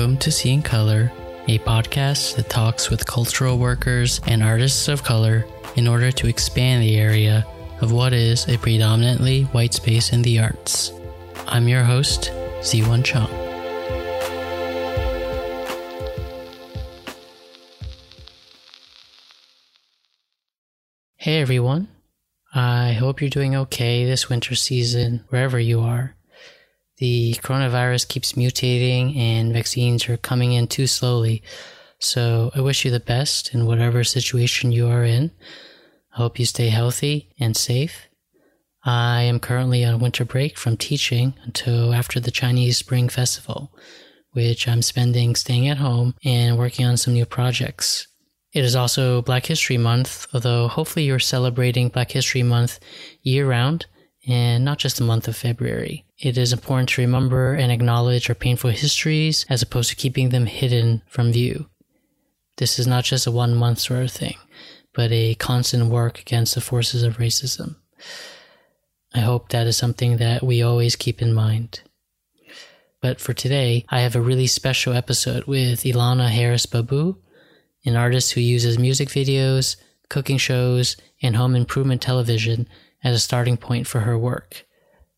Welcome to Seeing Color, a podcast that talks with cultural workers and artists of color in order to expand the area of what is a predominantly white space in the arts. I'm your host, Ziwon Chung. Hey everyone. I hope you're doing okay this winter season, wherever you are. The coronavirus keeps mutating and vaccines are coming in too slowly. So I wish you the best in whatever situation you are in. I hope you stay healthy and safe. I am currently on winter break from teaching until after the Chinese Spring Festival, which I'm spending staying at home and working on some new projects. It is also Black History Month, although hopefully you're celebrating Black History Month year round and not just the month of February. It is important to remember and acknowledge our painful histories as opposed to keeping them hidden from view. This is not just a one month sort of thing, but a constant work against the forces of racism. I hope that is something that we always keep in mind. But for today, I have a really special episode with Ilana Harris Babou, an artist who uses music videos, cooking shows, and home improvement television as a starting point for her work.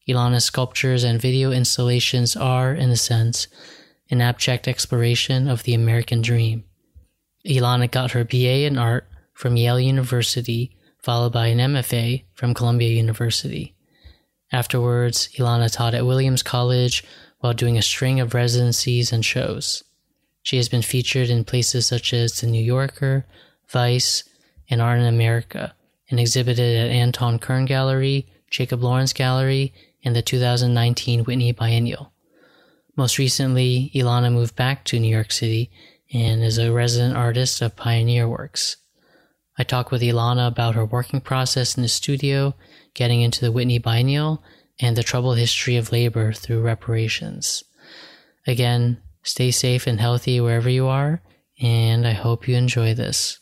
Ilana's sculptures and video installations are, in a sense, an abject exploration of the American dream. Ilana got her BA in art from Yale University, followed by an MFA from Columbia University. Afterwards, Ilana taught at Williams College while doing a string of residencies and shows. She has been featured in places such as The New Yorker, Vice, and Art in America, and exhibited at Anton Kern Gallery, Jacob Lawrence Gallery, and the 2019 Whitney Biennial. Most recently, Ilana moved back to New York City and is a resident artist of Pioneer Works. I talk with Ilana about her working process in the studio, getting into the Whitney Biennial, and the troubled history of labor through reparations. Again, stay safe and healthy wherever you are, and I hope you enjoy this.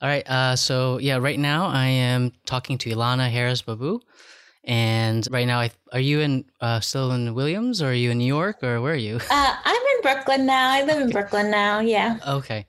All right, uh, so yeah, right now I am talking to Ilana Harris Babou, and right now, I, are you in uh, still in Williams, or are you in New York, or where are you? Uh, I'm in Brooklyn now. I live in Brooklyn now. Yeah. Okay.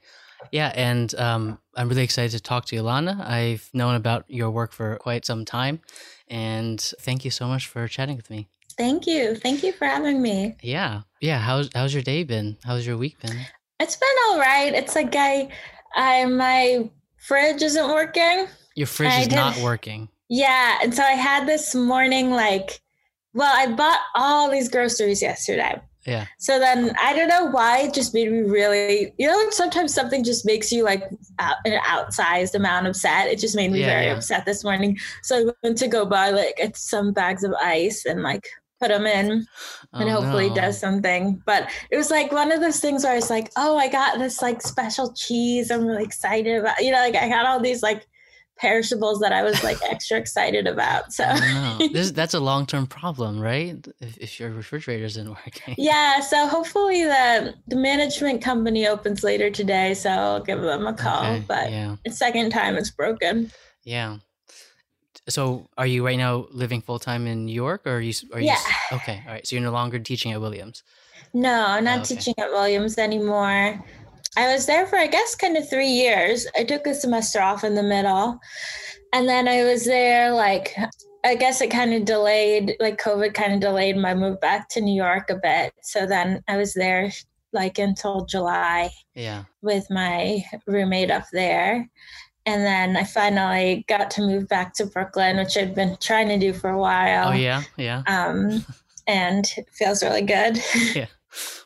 Yeah, and um, I'm really excited to talk to Ilana. I've known about your work for quite some time, and thank you so much for chatting with me. Thank you. Thank you for having me. Yeah, yeah. How's how's your day been? How's your week been? It's been all right. It's like I, I my fridge isn't working. Your fridge is not working. Yeah, and so I had this morning like, well, I bought all these groceries yesterday. Yeah. So then I don't know why it just made me really, you know, sometimes something just makes you like out, an outsized amount upset. It just made me Yeah, very yeah. upset this morning. So I went to go buy like some bags of ice and like put them in and Oh, hopefully no. does something. But it was like one of those things where it's like, oh, I got this like special cheese. I'm really excited about. You know, like I got all these like perishables that I was like extra excited about. So Oh. This that's a long term problem, right? If, if your refrigerator isn't working. yeah, so hopefully the the management company opens later today, so I'll give them a call. Okay, But yeah, second time it's broken. yeah. So, are you right now living full time in New York, or are you? Are Yeah. s- okay, all right. So you're no longer teaching at Williams. No, I'm not Oh, okay. teaching at Williams anymore. I was there for, I guess, kind of three years. I took a semester off in the middle. And then I was there, like, I guess it kind of delayed, like, COVID kind of delayed my move back to New York a bit. So then I was there, like, until July Yeah. with my roommate up there. And then I finally got to move back to Brooklyn, which I'd been trying to do for a while. Oh yeah, yeah. Um, and it feels really good. Yeah.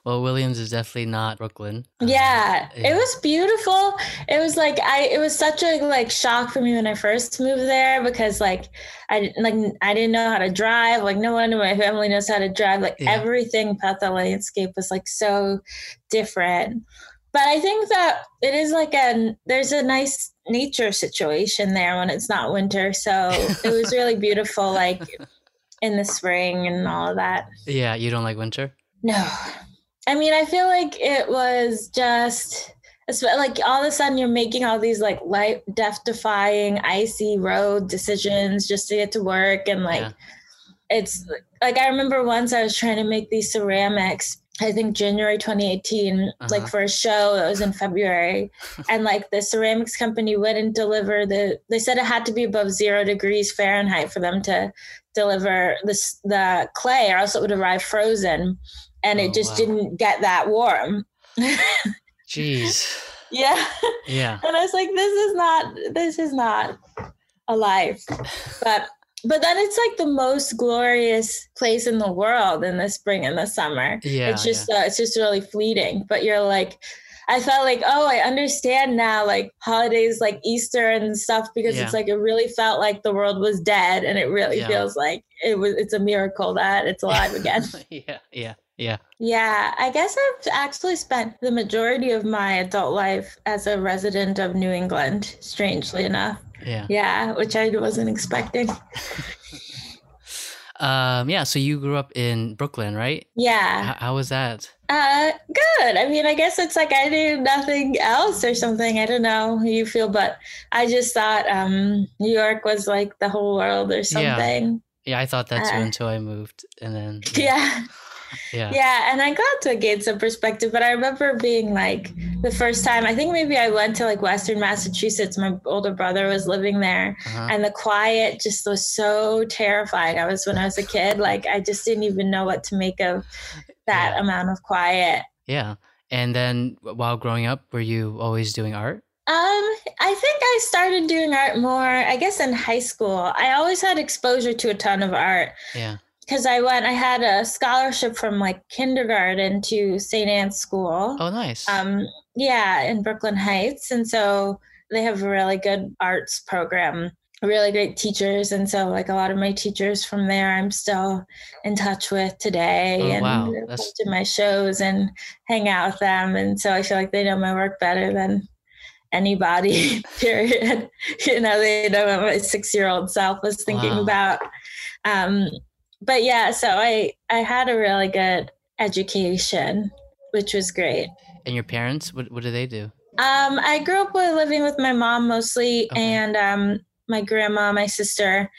Well, Williams is definitely not Brooklyn. Yeah, yeah. it was beautiful. It was like I it was such a like shock for me when I first moved there because like I didn't like I didn't know how to drive. Like no one in my family knows how to drive. Like Yeah. everything about the landscape was like so different. But I think that it is like a there's a nice nature situation there when it's not winter. So it was really beautiful like in the spring and all of that. Yeah, you don't like winter. No. I mean, I feel like it was just like all of a sudden you're making all these like life death defying icy road decisions just to get to work and like Yeah. it's like I remember once I was trying to make these ceramics. I think January 2018, uh-huh. like for a show, it was in February, and like the ceramics company wouldn't deliver the. They said it had to be above zero degrees Fahrenheit for them to deliver this the clay, or else it would arrive frozen, and oh, it just wow. didn't get that warm. Jeez. Yeah. Yeah. And I was like, this is not. This is not alive. But but then it's like the most glorious place in the world in the spring and the summer. Yeah, it's just yeah. Uh, it's just really fleeting. But you're like, I felt like, oh, I understand now, like holidays like Easter and stuff, because yeah. it's like it really felt like the world was dead, and it really yeah. feels like it was. It's a miracle that it's alive again. yeah, yeah, yeah. Yeah, I guess I've actually spent the majority of my adult life as a resident of New England. Strangely enough. Yeah. Yeah, which I wasn't expecting. um, yeah, so you grew up in Brooklyn, right? Yeah. H- how was that? Uh, good. I mean, I guess it's like I knew nothing else or something. I don't know how you feel, but I just thought um, New York was like the whole world or something. Yeah, yeah I thought that too uh, until I moved, and then yeah. yeah yeah yeah and i got to gain some perspective but i remember being like the first time i think maybe i went to like western massachusetts my older brother was living there uh-huh. and the quiet just was so terrifying i was when i was a kid like i just didn't even know what to make of that yeah. amount of quiet yeah and then while growing up were you always doing art um, I think I started doing art more, I guess, in high school. I always had exposure to a ton of art. Yeah because I went, I had a scholarship from like kindergarten to St. Ann's School. Oh, nice. Um, yeah, in Brooklyn Heights, and so they have a really good arts program, really great teachers, and so like a lot of my teachers from there, I'm still in touch with today, oh, and wow. to my shows and hang out with them, and so I feel like they know my work better than anybody. period. you know, they know what my six year old self was thinking wow. about. Um, but yeah, so I I had a really good education, which was great. And your parents, what what do they do? Um, I grew up with living with my mom mostly, okay. and um, my grandma, my sister,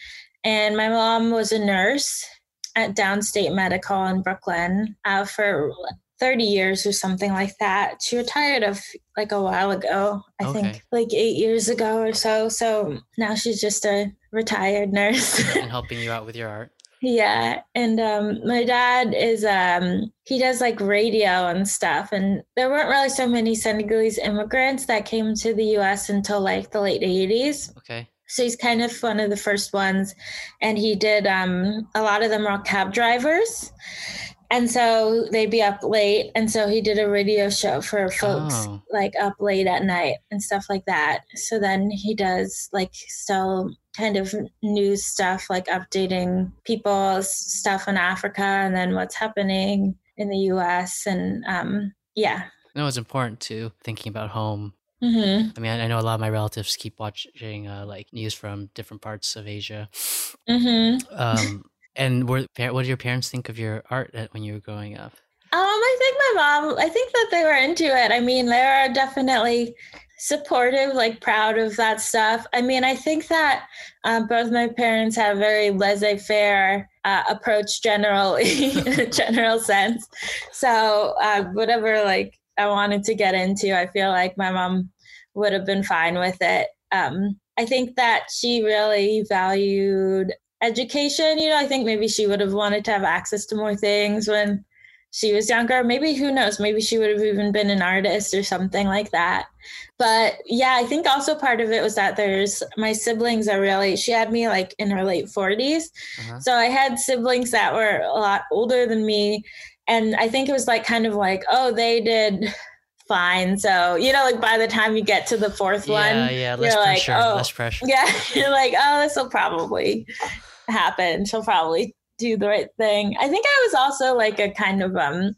and my mom was a nurse at Downstate Medical in Brooklyn uh, for 30 years or something like that. She retired of like a while ago, I okay. think like eight years ago or so. So now she's just a retired nurse. and helping you out with your art. Yeah, and um, my dad is um, he does like radio and stuff, and there weren't really so many Senegalese immigrants that came to the U.S. until like the late '80s. Okay. So he's kind of one of the first ones, and he did um, a lot of them are cab drivers, and so they'd be up late, and so he did a radio show for folks oh. like up late at night and stuff like that. So then he does like still kind of news stuff like updating people's stuff in Africa and then what's happening in the US. And um, yeah. No, it's important too, thinking about home. Mm-hmm. I mean, I know a lot of my relatives keep watching uh, like news from different parts of Asia. Mm-hmm. Um, and were, what did your parents think of your art when you were growing up? Um, I think my mom, I think that they were into it. I mean, there are definitely supportive, like proud of that stuff. I mean, I think that um, both my parents have very laissez faire uh, approach generally, in general sense. So, uh, whatever like I wanted to get into, I feel like my mom would have been fine with it. Um, I think that she really valued education. You know, I think maybe she would have wanted to have access to more things when she was younger. Maybe who knows? Maybe she would have even been an artist or something like that. But yeah, I think also part of it was that there's my siblings are really, she had me like in her late 40s. Uh-huh. So I had siblings that were a lot older than me. And I think it was like kind of like, oh, they did fine. So, you know, like by the time you get to the fourth yeah, one, yeah, less pressure, like, oh, less pressure. Yeah, you're like, oh, this will probably happen. She'll probably do the right thing. I think I was also like a kind of um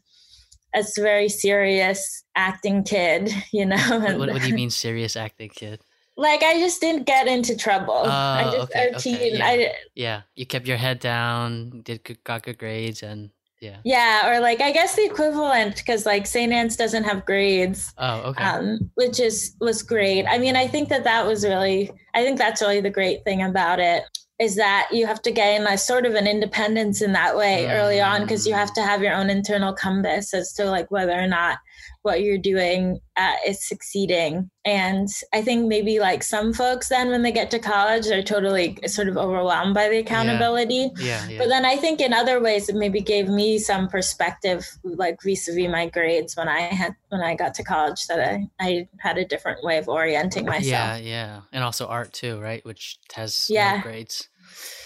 a very serious acting kid, you know. what, what, what, do you mean serious acting kid? Like I just didn't get into trouble. Oh, I just okay, okay, yeah. I, yeah, you kept your head down, did good, got good grades, and yeah. Yeah, or like I guess the equivalent because like St. Ann's doesn't have grades. Oh, okay. Um, which is was great. I mean, I think that that was really, I think that's really the great thing about it is that you have to gain a sort of an independence in that way mm. early on because you have to have your own internal compass as to like whether or not what you're doing uh, is succeeding. And I think maybe like some folks then when they get to college, they're totally sort of overwhelmed by the accountability. Yeah. Yeah, yeah. But then I think in other ways it maybe gave me some perspective, like vis-a-vis my grades when I had when I got to college, that I, I had a different way of orienting myself. Yeah, yeah, and also art too, right? Which has yeah grades.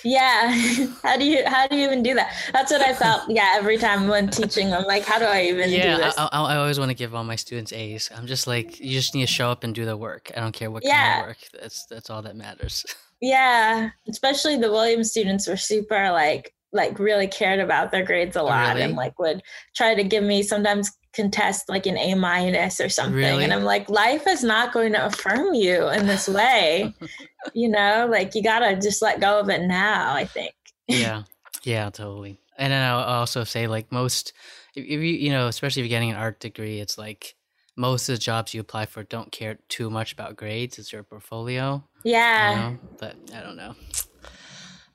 Yeah. how do you how do you even do that? That's what I felt. Yeah, every time when teaching, I'm like, how do I even yeah, do this? I, I, I always want to give all my students A's. I'm just like, you just need to show up and do the work. I don't care what yeah. kind of work. That's that's all that matters. Yeah, especially the Williams students were super like like really cared about their grades a oh, lot really? and like would try to give me sometimes contest like an A minus or something. Really? And I'm like, life is not going to affirm you in this way. you know, like you gotta just let go of it now, I think. yeah. Yeah, totally. And then I'll also say like most if you you know, especially if you're getting an art degree, it's like most of the jobs you apply for don't care too much about grades. It's your portfolio. Yeah. You know? But I don't know.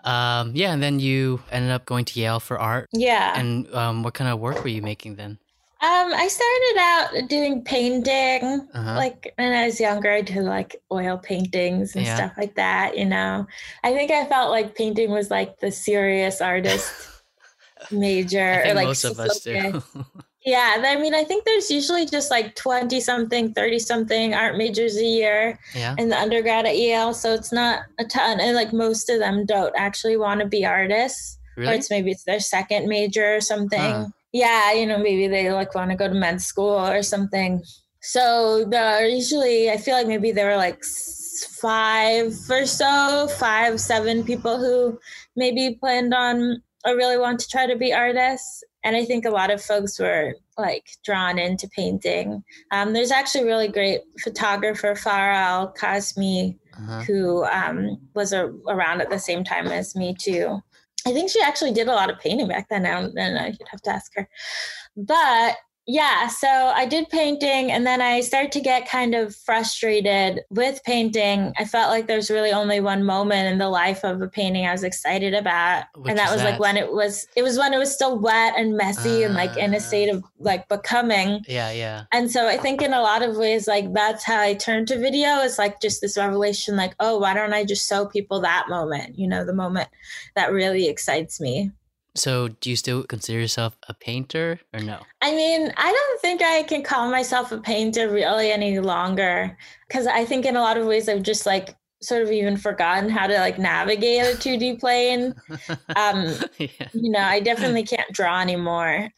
Um, yeah, and then you ended up going to Yale for art. Yeah. And um, what kind of work were you making then? Um, I started out doing painting. Uh-huh. Like when I was younger, I did like oil paintings and yeah. stuff like that. You know, I think I felt like painting was like the serious artist major, or like most of us do. yeah, I mean, I think there's usually just like twenty something, thirty something art majors a year yeah. in the undergrad at Yale, so it's not a ton, and like most of them don't actually want to be artists, really? or it's maybe it's their second major or something. Huh yeah, you know, maybe they like want to go to med school or something. So the usually I feel like maybe there were like five or so, five, seven people who maybe planned on or really want to try to be artists. And I think a lot of folks were like drawn into painting. Um, there's actually a really great photographer, Farah Al Qasimi, uh-huh. who um, was a, around at the same time as me too. I think she actually did a lot of painting back then. And I should have to ask her. But yeah, so I did painting and then I started to get kind of frustrated with painting. I felt like there's really only one moment in the life of a painting I was excited about. Which and that was that? like when it was it was when it was still wet and messy uh, and like in a state of like becoming. Yeah, yeah. And so I think in a lot of ways like that's how I turned to video is like just this revelation like, oh, why don't I just show people that moment, you know, the moment that really excites me. So, do you still consider yourself a painter or no? I mean, I don't think I can call myself a painter really any longer because I think in a lot of ways I've just like sort of even forgotten how to like navigate a 2D plane. Um, yeah. You know, I definitely can't draw anymore,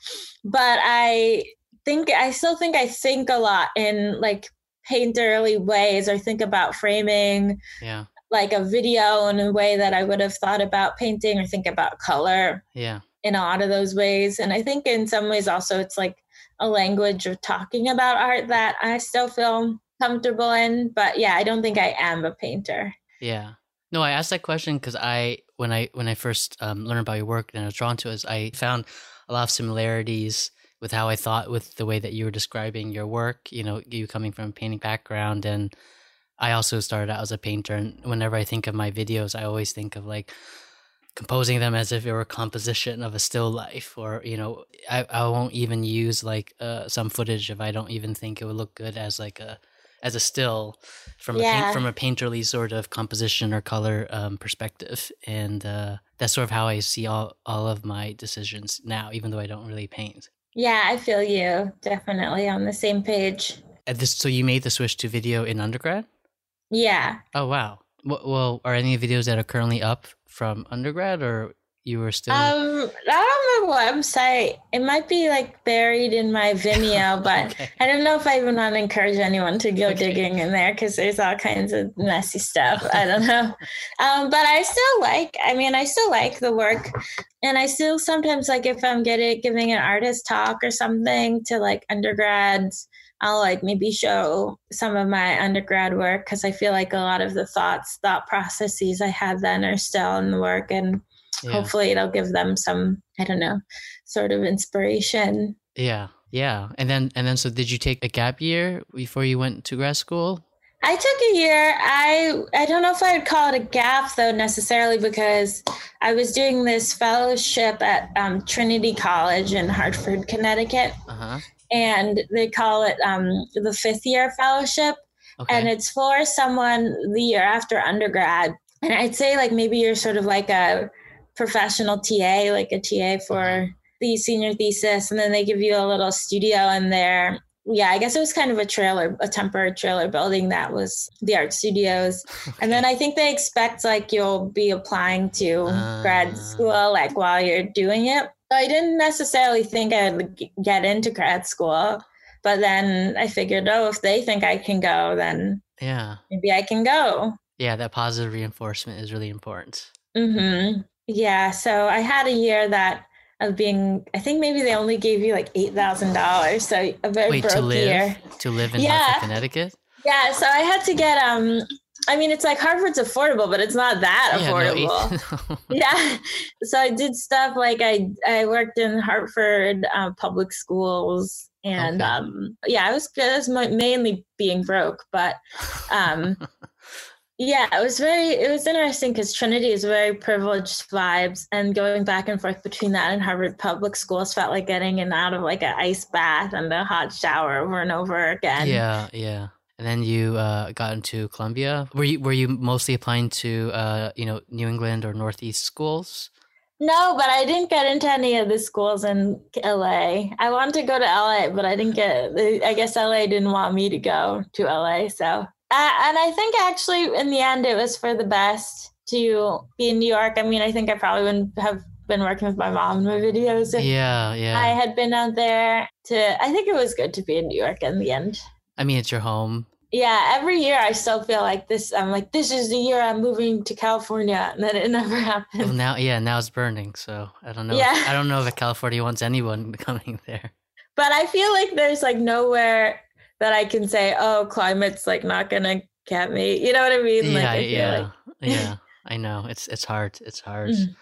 but I think I still think I think a lot in like painterly ways or think about framing. Yeah like a video in a way that I would have thought about painting or think about color. Yeah. In a lot of those ways. And I think in some ways also it's like a language of talking about art that I still feel comfortable in. But yeah, I don't think I am a painter. Yeah. No, I asked that question because I when I when I first um, learned about your work and I was drawn to it, I found a lot of similarities with how I thought with the way that you were describing your work. You know, you coming from a painting background and I also started out as a painter, and whenever I think of my videos, I always think of like composing them as if it were a composition of a still life, or you know, I, I won't even use like uh, some footage if I don't even think it would look good as like a as a still from yeah. a paint, from a painterly sort of composition or color um, perspective, and uh, that's sort of how I see all all of my decisions now, even though I don't really paint. Yeah, I feel you definitely on the same page. This, so you made the switch to video in undergrad? Yeah. Oh wow. Well, are any videos that are currently up from undergrad, or you were still? Um, not on the website. It might be like buried in my Vimeo, but okay. I don't know if I even want to encourage anyone to go okay. digging in there because there's all kinds of messy stuff. I don't know. Um, but I still like. I mean, I still like the work, and I still sometimes like if I'm getting giving an artist talk or something to like undergrads I'll like maybe show some of my undergrad work because I feel like a lot of the thoughts, thought processes I had then are still in the work, and yeah. hopefully it'll give them some, I don't know, sort of inspiration. Yeah, yeah. And then and then so did you take a gap year before you went to grad school? I took a year. I I don't know if I would call it a gap though necessarily because I was doing this fellowship at um, Trinity College in Hartford, Connecticut, Uh-huh. And they call it um, the fifth year fellowship, Okay. and it's for someone the year after undergrad. And I'd say like maybe you're sort of like a professional TA, like a TA for the senior thesis, and then they give you a little studio in there. Yeah, I guess it was kind of a trailer, a temporary trailer building that was the art studios. And then I think they expect like you'll be applying to Ah. grad school like while you're doing it. I didn't necessarily think I'd get into grad school, but then I figured, oh, if they think I can go, then yeah. maybe I can go. Yeah, that positive reinforcement is really important. hmm Yeah. So I had a year that of being, I think maybe they only gave you like $8,000. So a very Wait, broke to live year. to live in Yeah. Connecticut? Yeah. So I had to get, um, I mean, it's like Hartford's affordable, but it's not that Yeah, no, affordable. yeah so i did stuff like i i worked in hartford uh, public schools and Okay. um yeah i was i was mainly being broke but um yeah it was very it was interesting because trinity is very privileged vibes and going back and forth between that and hartford public schools felt like getting in and out of like an ice bath and a hot shower over and over again yeah, yeah. And then you uh, got into Columbia. Were you were you mostly applying to uh, you know New England or Northeast schools? No, but I didn't get into any of the schools in LA. I wanted to go to LA, but I didn't get. I guess LA didn't want me to go to LA. So, uh, and I think actually in the end it was for the best to be in New York. I mean, I think I probably wouldn't have been working with my mom in my videos if Yeah, yeah. I had been out there. To I think it was good to be in New York in the end. I mean, it's your home. Yeah, every year I still feel like this. I'm like, this is the year I'm moving to California, and then it never happened. Well, now, yeah, now it's burning. So I don't know. if- Yeah. I don't know if California wants anyone coming there. but I feel like there's like nowhere that I can say, oh, climate's like not gonna get me. You know what I mean? like yeah, I feel yeah, like yeah. I know it's it's hard. It's hard. Mm.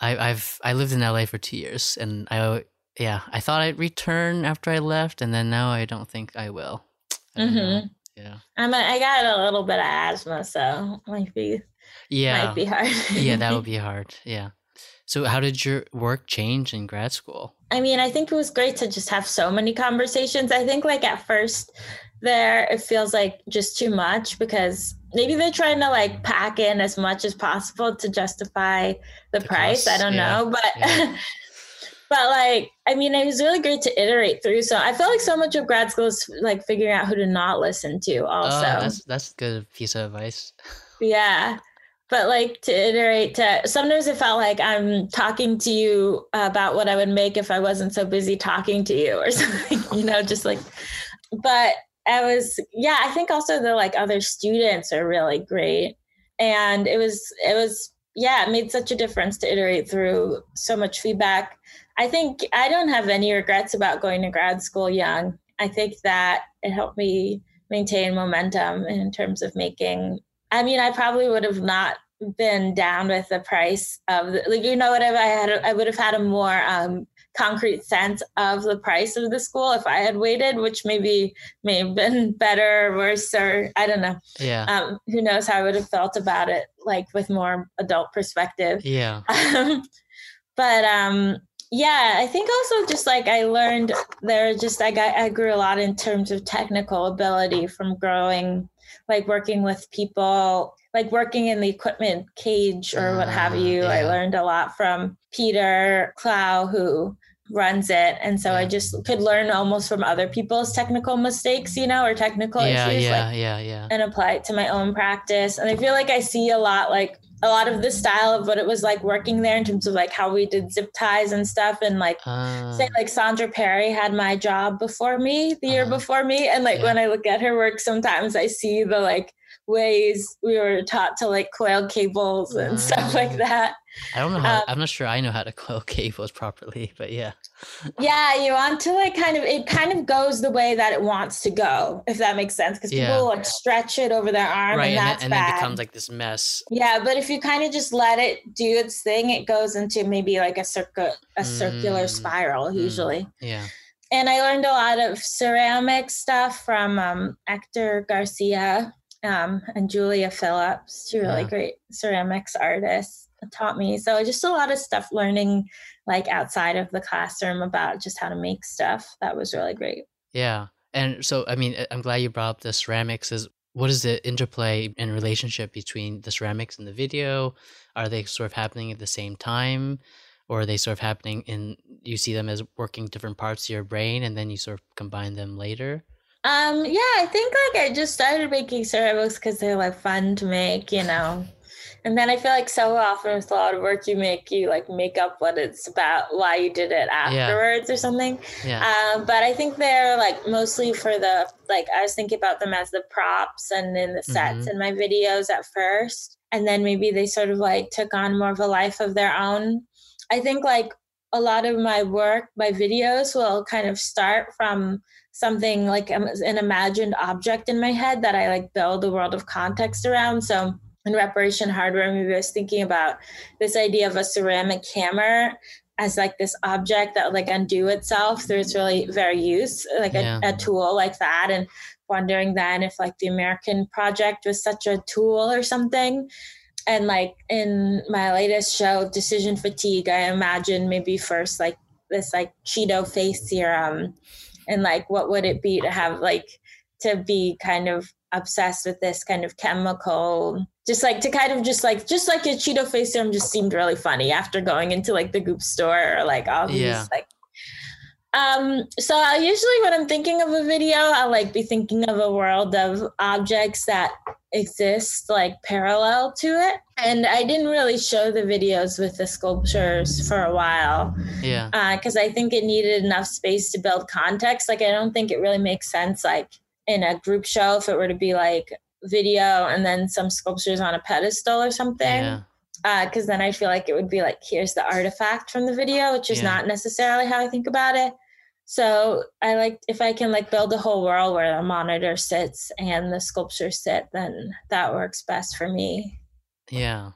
I, I've I lived in LA for two years, and I yeah I thought I'd return after I left, and then now I don't think I will. I don't know. Mhm. Yeah, I'm a, I got a little bit of asthma, so might be yeah, might be hard. yeah. That would be hard. Yeah. So how did your work change in grad school? I mean, I think it was great to just have so many conversations. I think like at first there it feels like just too much because maybe they're trying to like pack in as much as possible to justify the, The price. I don't yeah, know, but yeah. but like I mean, it was really great to iterate through. So I feel like so much of grad school is like figuring out who to not listen to oh, also. oh, that's that's a good piece of advice. Yeah. But like to iterate to sometimes it felt like I'm talking to you about what I would make if I wasn't so busy talking to you or something, you know, just like but I was yeah, I think also the like other students are really great. And it was it was yeah, it made such a difference to iterate through so much feedback. I think I don't have any regrets about going to grad school young. I think that it helped me maintain momentum in terms of making I mean, I probably would have not been down with the price of the, like you know what if I had I would have had a more um, concrete sense of the price of the school if I had waited, which maybe may have been better or worse or I don't know. Yeah, Um, who knows how I would have felt about it, like with more adult perspective. yeah, Um, but um, yeah, I think also just like I learned there, just I got I grew a lot in terms of technical ability from growing, like working with people, like working in the equipment cage or what have Ah, you. I learned a lot from Peter Clow, who runs it and so i just could learn almost from other people's technical mistakes you know or technical yeah, issues yeah, like yeah, yeah. and apply it to my own practice. And I feel like I see a lot like a lot of the style of what it was like working there in terms of like how we did zip ties and stuff and like Uh, say like Sondra Perry had my job before me the year Uh-huh. before me and like Yeah. when I look at her work sometimes I see the like ways we were taught to like coil cables and stuff like that. I don't know how. um, I'm not sure I know how to coil cables properly, but yeah. Yeah, you want to like kind of it kind of goes the way that it wants to go, if that makes sense. Because Yeah. people like stretch it over their arm right, and and, that's and then bad. it becomes like this mess. Yeah, but if you kind of just let it do its thing, it goes into maybe like a circuit, a circular Mm, spiral mm. usually. Yeah, and I learned a lot of ceramic stuff from um, Hector Garcia um, and Julia Phillips, two really yeah. great ceramics artists, taught me. So just a lot of stuff learning like outside of the classroom about just how to make stuff. That was really great. Yeah. And so, I mean, I'm glad you brought up the ceramics. Is what is the interplay and relationship between the ceramics and the video? Are they sort of happening at the same time? Or are they sort of happening in, you see them as working different parts of your brain and then you sort of combine them later? Um, yeah, I think like I just started making ceramics because they're like fun to make, you know. And then I feel like so often with a lot of work you make, you like make up what it's about, why you did it afterwards yeah. or something. Yeah. Um, but I think they're like mostly for the, like, I was thinking about them as the props and in the sets mm-hmm. in my videos at first. And then maybe they sort of like took on more of a life of their own. I think like a lot of my work, my videos will kind of start from something like an imagined object in my head that I like build a world of context around. So in reparation hardware, maybe I was thinking about this idea of a ceramic hammer as like this object that would like undo itself through its really very use, like yeah. a, a tool like that. And wondering then if like the American project was such a tool or something. And like in my latest show, Decision Fatigue, I imagine maybe first like this like Cheeto face serum and like what would it be to have like to be kind of obsessed with this kind of chemical just like to kind of just like just like a Cheeto face serum just seemed really funny after going into like the goop store or like all these yeah. like um so I usually when I'm thinking of a video I'll like be thinking of a world of objects that exist like parallel to it. And I didn't really show the videos with the sculptures for a while yeah. because uh, I think it needed enough space to build context. Like I don't think it really makes sense like in a group show if it were to be like video and then some sculptures on a pedestal or something. Yeah. Because uh, then I feel like it would be like, here's the artifact from the video, which is yeah. not necessarily how I think about it. So I like if I can like build a whole world where the monitor sits and the sculpture sit, then that works best for me. Yeah.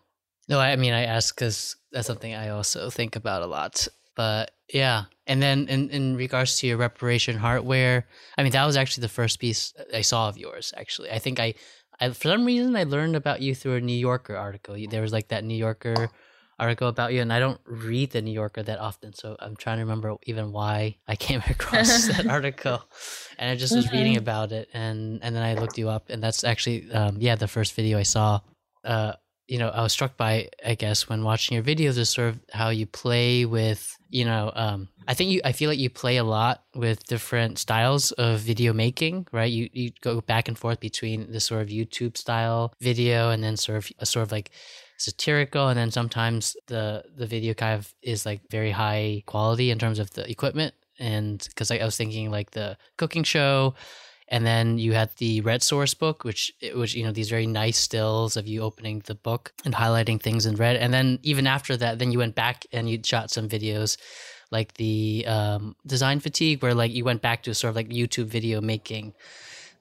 No, I mean I ask because that's something I also think about a lot. But yeah, and then in in regards to your reparation hardware, I mean that was actually the first piece I saw of yours. Actually, I think I I, for some reason, I learned about you through a New Yorker article. There was like that New Yorker article about you, and I don't read the New Yorker that often, so I'm trying to remember even why I came across that article. And I just was mm-hmm. reading about it, and and then I looked you up, and that's actually um, yeah the first video I saw. Uh, you know, I was struck by, I guess, when watching your videos, is sort of how you play with, you know, um, I think you, I feel like you play a lot with different styles of video making, right? You, you go back and forth between the sort of YouTube style video and then sort of a sort of like satirical, and then sometimes the the video kind of is like very high quality in terms of the equipment, and because I was thinking like the cooking show and then you had the red source book which which you know these very nice stills of you opening the book and highlighting things in red. And then even after that then you went back and you shot some videos like the um, design fatigue where like you went back to sort of like youtube video making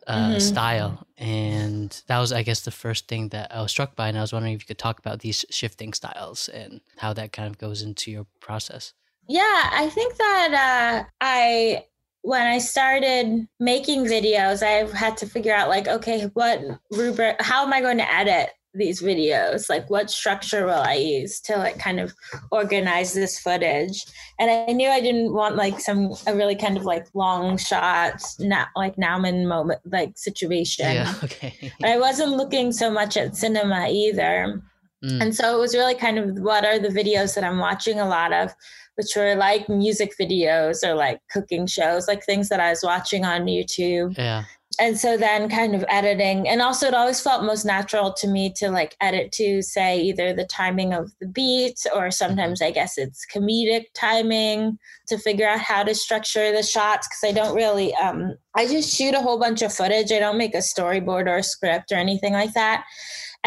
uh, mm-hmm. style. And that was i guess the first thing that i was struck by. And i was wondering if you could talk about these shifting styles and how that kind of goes into your process. Yeah i think that uh, i when I started making videos, I had to figure out like, okay, what rubric, how am I going to edit these videos? Like, what structure will I use to like kind of organize this footage? And I knew I didn't want like some a really kind of like long shots, not like Nauman moment like situation. Yeah, okay. but I wasn't looking so much at cinema either. Mm. And so it was really kind of what are the videos that I'm watching a lot of which were like music videos or like cooking shows, like things that I was watching on YouTube. Yeah. And so then kind of editing. And also, it always felt most natural to me to like edit to say either the timing of the beat or sometimes I guess it's comedic timing to figure out how to structure the shots. Cause I don't really, um, I just shoot a whole bunch of footage. I don't make a storyboard or a script or anything like that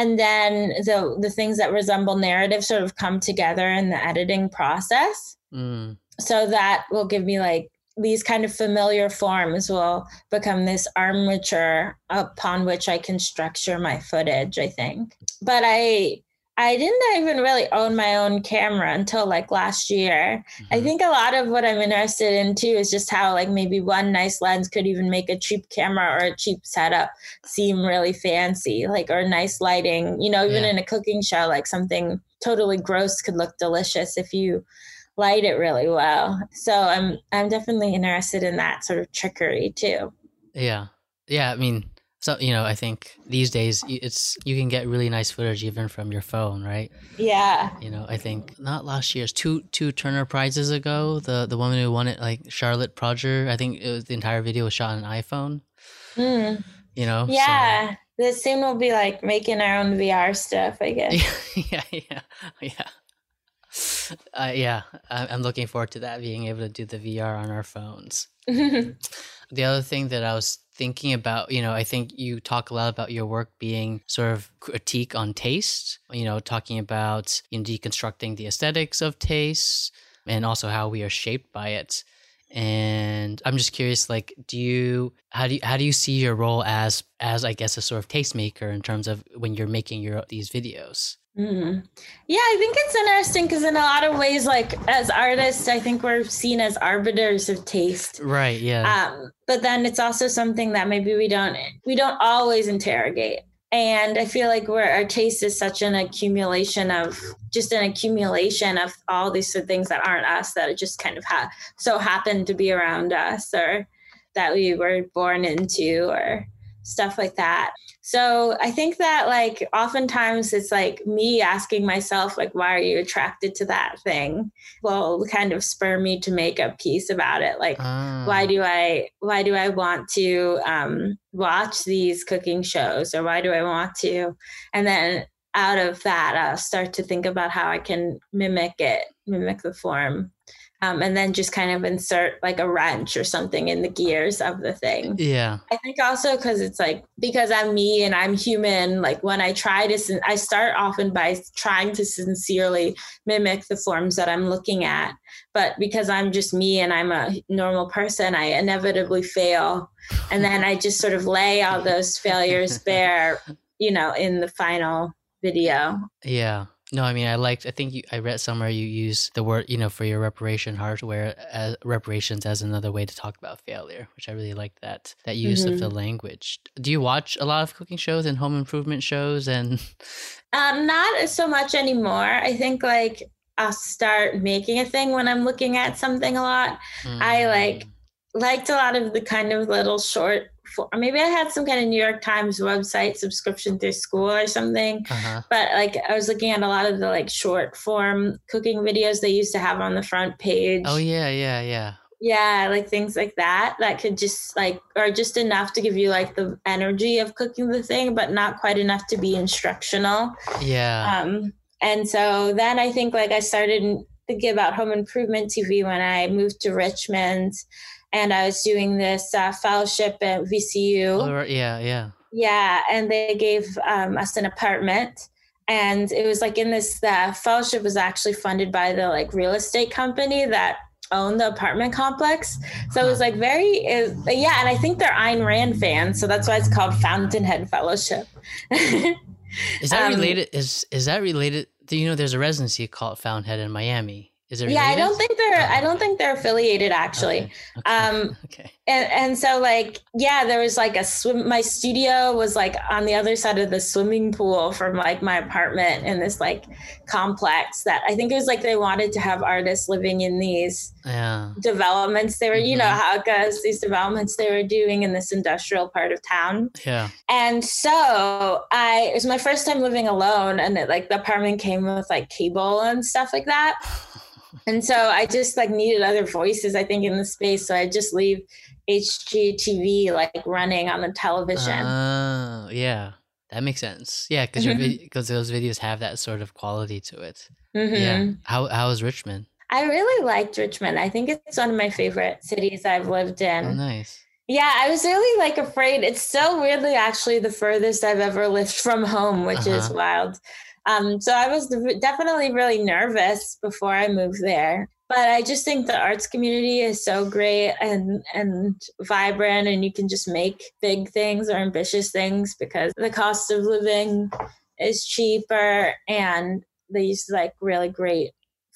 and then the the things that resemble narrative sort of come together in the editing process Mm. So that will give me like these kind of familiar forms will become this armature upon which I can structure my footage, I think. But I I didn't even really own my own camera until like last year. Mm-hmm. I think a lot of what I'm interested in too is just how like maybe one nice lens could even make a cheap camera or a cheap setup seem really fancy, like or nice lighting. You know, even yeah. in a cooking show, like something totally gross could look delicious if you light it really well. So I'm I'm definitely interested in that sort of trickery too. Yeah. Yeah, I mean, so you know, I think these days it's you can get really nice footage even from your phone, right? Yeah. You know, I think not last year's two two Turner prizes ago, the the woman who won it, like Charlotte Prodger, I think it was the entire video was shot on an iPhone. Mm. You know. Yeah. So. This soon we'll be like making our own VR stuff, I guess. yeah, yeah, yeah. Uh, yeah, I'm looking forward to that, being able to do the VR on our phones. the other thing that I was thinking about, you know, I think you talk a lot about your work being sort of critique on taste, you know, talking about you know, deconstructing the aesthetics of taste and also how we are shaped by it. And I'm just curious, like, do you how do you how do you see your role as as I guess a sort of tastemaker in terms of when you're making your these videos? Mm-hmm. Yeah, I think it's interesting because in a lot of ways, like as artists, I think we're seen as arbiters of taste. Right. Yeah. Um, but then it's also something that maybe we don't we don't always interrogate. And I feel like where our taste is such an accumulation of just an accumulation of all these things that aren't us that just kind of ha- so happen to be around us or that we were born into or stuff like that. So I think that like oftentimes it's like me asking myself like why are you attracted to that thing? will kind of spur me to make a piece about it like why do I why do I want to um, watch these cooking shows or why do I want to? And then out of that I'll start to think about how I can mimic it mimic the form um, and then just kind of insert like a wrench or something in the gears of the thing. Yeah. I think also because it's like, because I'm me and I'm human, like when I try to, I start often by trying to sincerely mimic the forms that I'm looking at. But because I'm just me and I'm a normal person, I inevitably fail. And then I just sort of lay all those failures bare, you know, in the final video. Yeah. No, I mean, I liked. I think you, I read somewhere you use the word, you know, for your reparation hardware as reparations as another way to talk about failure, which I really liked that that use mm-hmm. of the mm-hmm. language. Do you watch a lot of cooking shows and home improvement shows and? Um, not so much anymore. I think like I'll start making a thing when I'm looking at something a lot. Mm. I like. Liked a lot of the kind of little short maybe I had some kind of New York Times website subscription through school or something. Uh-huh. But like I was looking at a lot of the like short form cooking videos they used to have on the front page. Oh yeah, yeah, yeah. Yeah, like things like that that could just like are just enough to give you like the energy of cooking the thing, but not quite enough to be instructional. Yeah. Um and so then I think like I started thinking about home improvement TV when I moved to Richmond and I was doing this uh, fellowship at VCU. Yeah, yeah. Yeah, and they gave um, us an apartment, and it was like in this. The fellowship was actually funded by the like real estate company that owned the apartment complex. So it was like very, it, yeah. And I think they're Ayn Rand fans, so that's why it's called Fountainhead Fellowship. is that um, related? Is is that related? Do you know there's a residency called Fountainhead in Miami? Is there? Yeah, I don't think they're. I don't think they're affiliated actually. Okay. Okay. Um, okay. And and so like yeah, there was like a swim. My studio was like on the other side of the swimming pool from like my apartment in this like complex that I think it was like they wanted to have artists living in these yeah. developments. They were mm-hmm. you know mm-hmm. how it goes. These developments they were doing in this industrial part of town. Yeah. And so I it was my first time living alone, and it, like the apartment came with like cable and stuff like that. and so I just like needed other voices, I think, in the space. So I just leave HGTV like running on the television. Oh, yeah. That makes sense. Yeah, because mm-hmm. because those videos have that sort of quality to it. Mm-hmm. Yeah. How how is Richmond? I really liked Richmond. I think it's one of my favorite cities I've lived in. Oh, nice. Yeah, I was really like afraid. It's so weirdly actually the furthest I've ever lived from home, which uh-huh. is wild. Um, so I was definitely really nervous before I moved there. But I just think the arts community is so great and and vibrant, and you can just make big things or ambitious things because the cost of living is cheaper and these like really great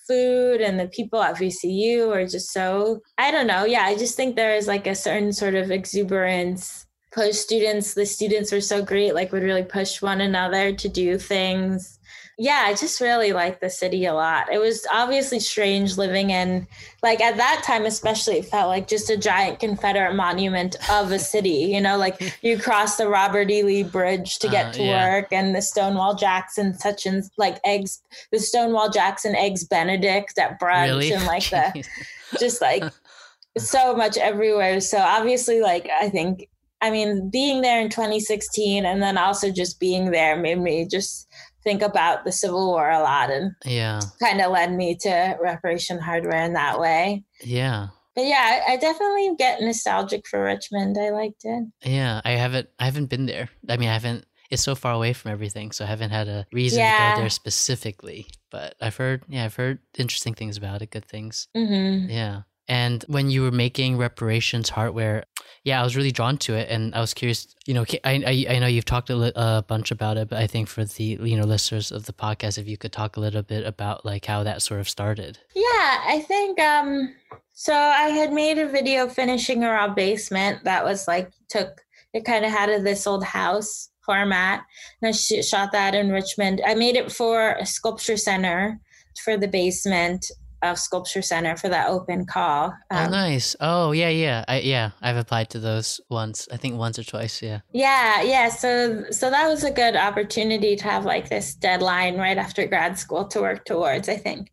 food and the people at VCU are just so I don't know. Yeah, I just think there is like a certain sort of exuberance. Push students, the students were so great, like would really push one another to do things yeah, I just really like the city a lot. It was obviously strange living in, like at that time, especially, it felt like just a giant Confederate monument of a city. You know, like you cross the Robert E. Lee Bridge to get uh, to yeah. work, and the Stonewall Jackson such and like eggs, the Stonewall Jackson eggs Benedict at brunch, really? and like the just like so much everywhere. So obviously, like I think I mean, being there in 2016 and then also just being there made me just think about the Civil War a lot and yeah, kind of led me to reparation hardware in that way. Yeah. But yeah, I, I definitely get nostalgic for Richmond. I liked it. Yeah, I haven't I haven't been there. I mean, I haven't it's so far away from everything, so I haven't had a reason yeah. to go there specifically. But I've heard, yeah, I've heard interesting things about it, good things. Mm-hmm. Yeah. And when you were making reparations hardware, yeah, I was really drawn to it, and I was curious. You know, I I, I know you've talked a, li- a bunch about it, but I think for the you know listeners of the podcast, if you could talk a little bit about like how that sort of started. Yeah, I think um. So I had made a video finishing a raw basement that was like took it kind of had a this old house format, and I shot that in Richmond. I made it for a sculpture center for the basement of Sculpture Center for that open call. Oh, um, oh, nice. Oh, yeah, yeah, I, yeah. I've applied to those once. I think once or twice. Yeah. Yeah, yeah. So, so that was a good opportunity to have like this deadline right after grad school to work towards. I think,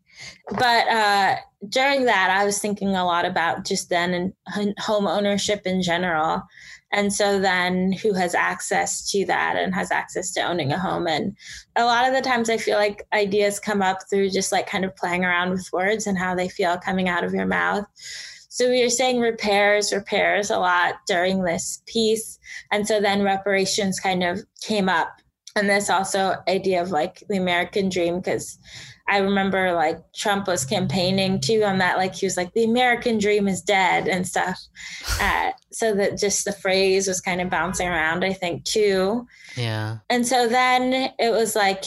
but uh, during that, I was thinking a lot about just then and home ownership in general and so then who has access to that and has access to owning a home? And a lot of the times I feel like ideas come up through just like kind of playing around with words and how they feel coming out of your mouth. So we were saying repairs, repairs a lot during this piece. And so then reparations kind of came up. And this also idea of like the American dream, because I remember like Trump was campaigning too on that. Like he was like, the American dream is dead and stuff. Uh, so that just the phrase was kind of bouncing around, I think, too. Yeah. And so then it was like,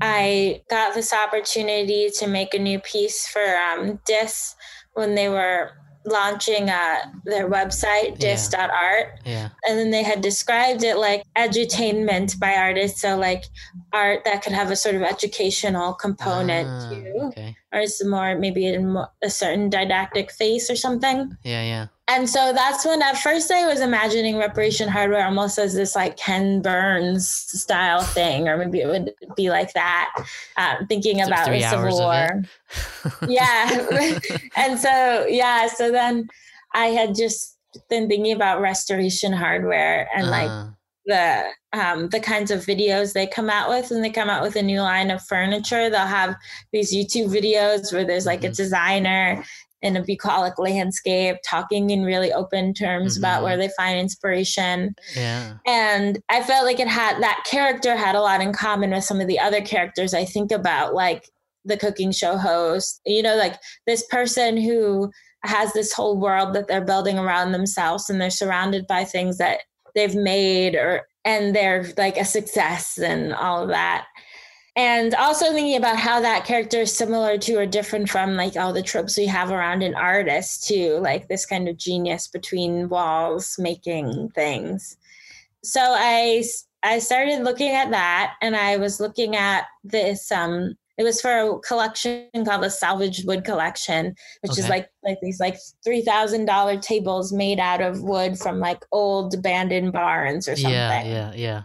I got this opportunity to make a new piece for um, DIS when they were launching uh, their website, dis.art. Yeah. yeah. And then they had described it like edutainment by artists. So, like art that could have a sort of educational component ah, too. Okay. Or it's more maybe a, a certain didactic face or something. Yeah, yeah. And so that's when at first I was imagining reparation hardware almost as this like Ken Burns style thing, or maybe it would be like that. Um, thinking about the Civil War. yeah. and so, yeah. So then I had just been thinking about restoration hardware and uh. like uh-huh. the um, the kinds of videos they come out with when they come out with a new line of furniture they'll have these youtube videos where there's like mm-hmm. a designer in a bucolic landscape, talking in really open terms mm-hmm. about where they find inspiration. Yeah. And I felt like it had that character had a lot in common with some of the other characters I think about, like the cooking show host, you know, like this person who has this whole world that they're building around themselves and they're surrounded by things that they've made or and they're like a success and all of that and also thinking about how that character is similar to or different from like all the tropes we have around an artist too like this kind of genius between walls making things. So i i started looking at that and i was looking at this um it was for a collection called the salvaged wood collection which okay. is like like these like $3000 tables made out of wood from like old abandoned barns or something. yeah yeah yeah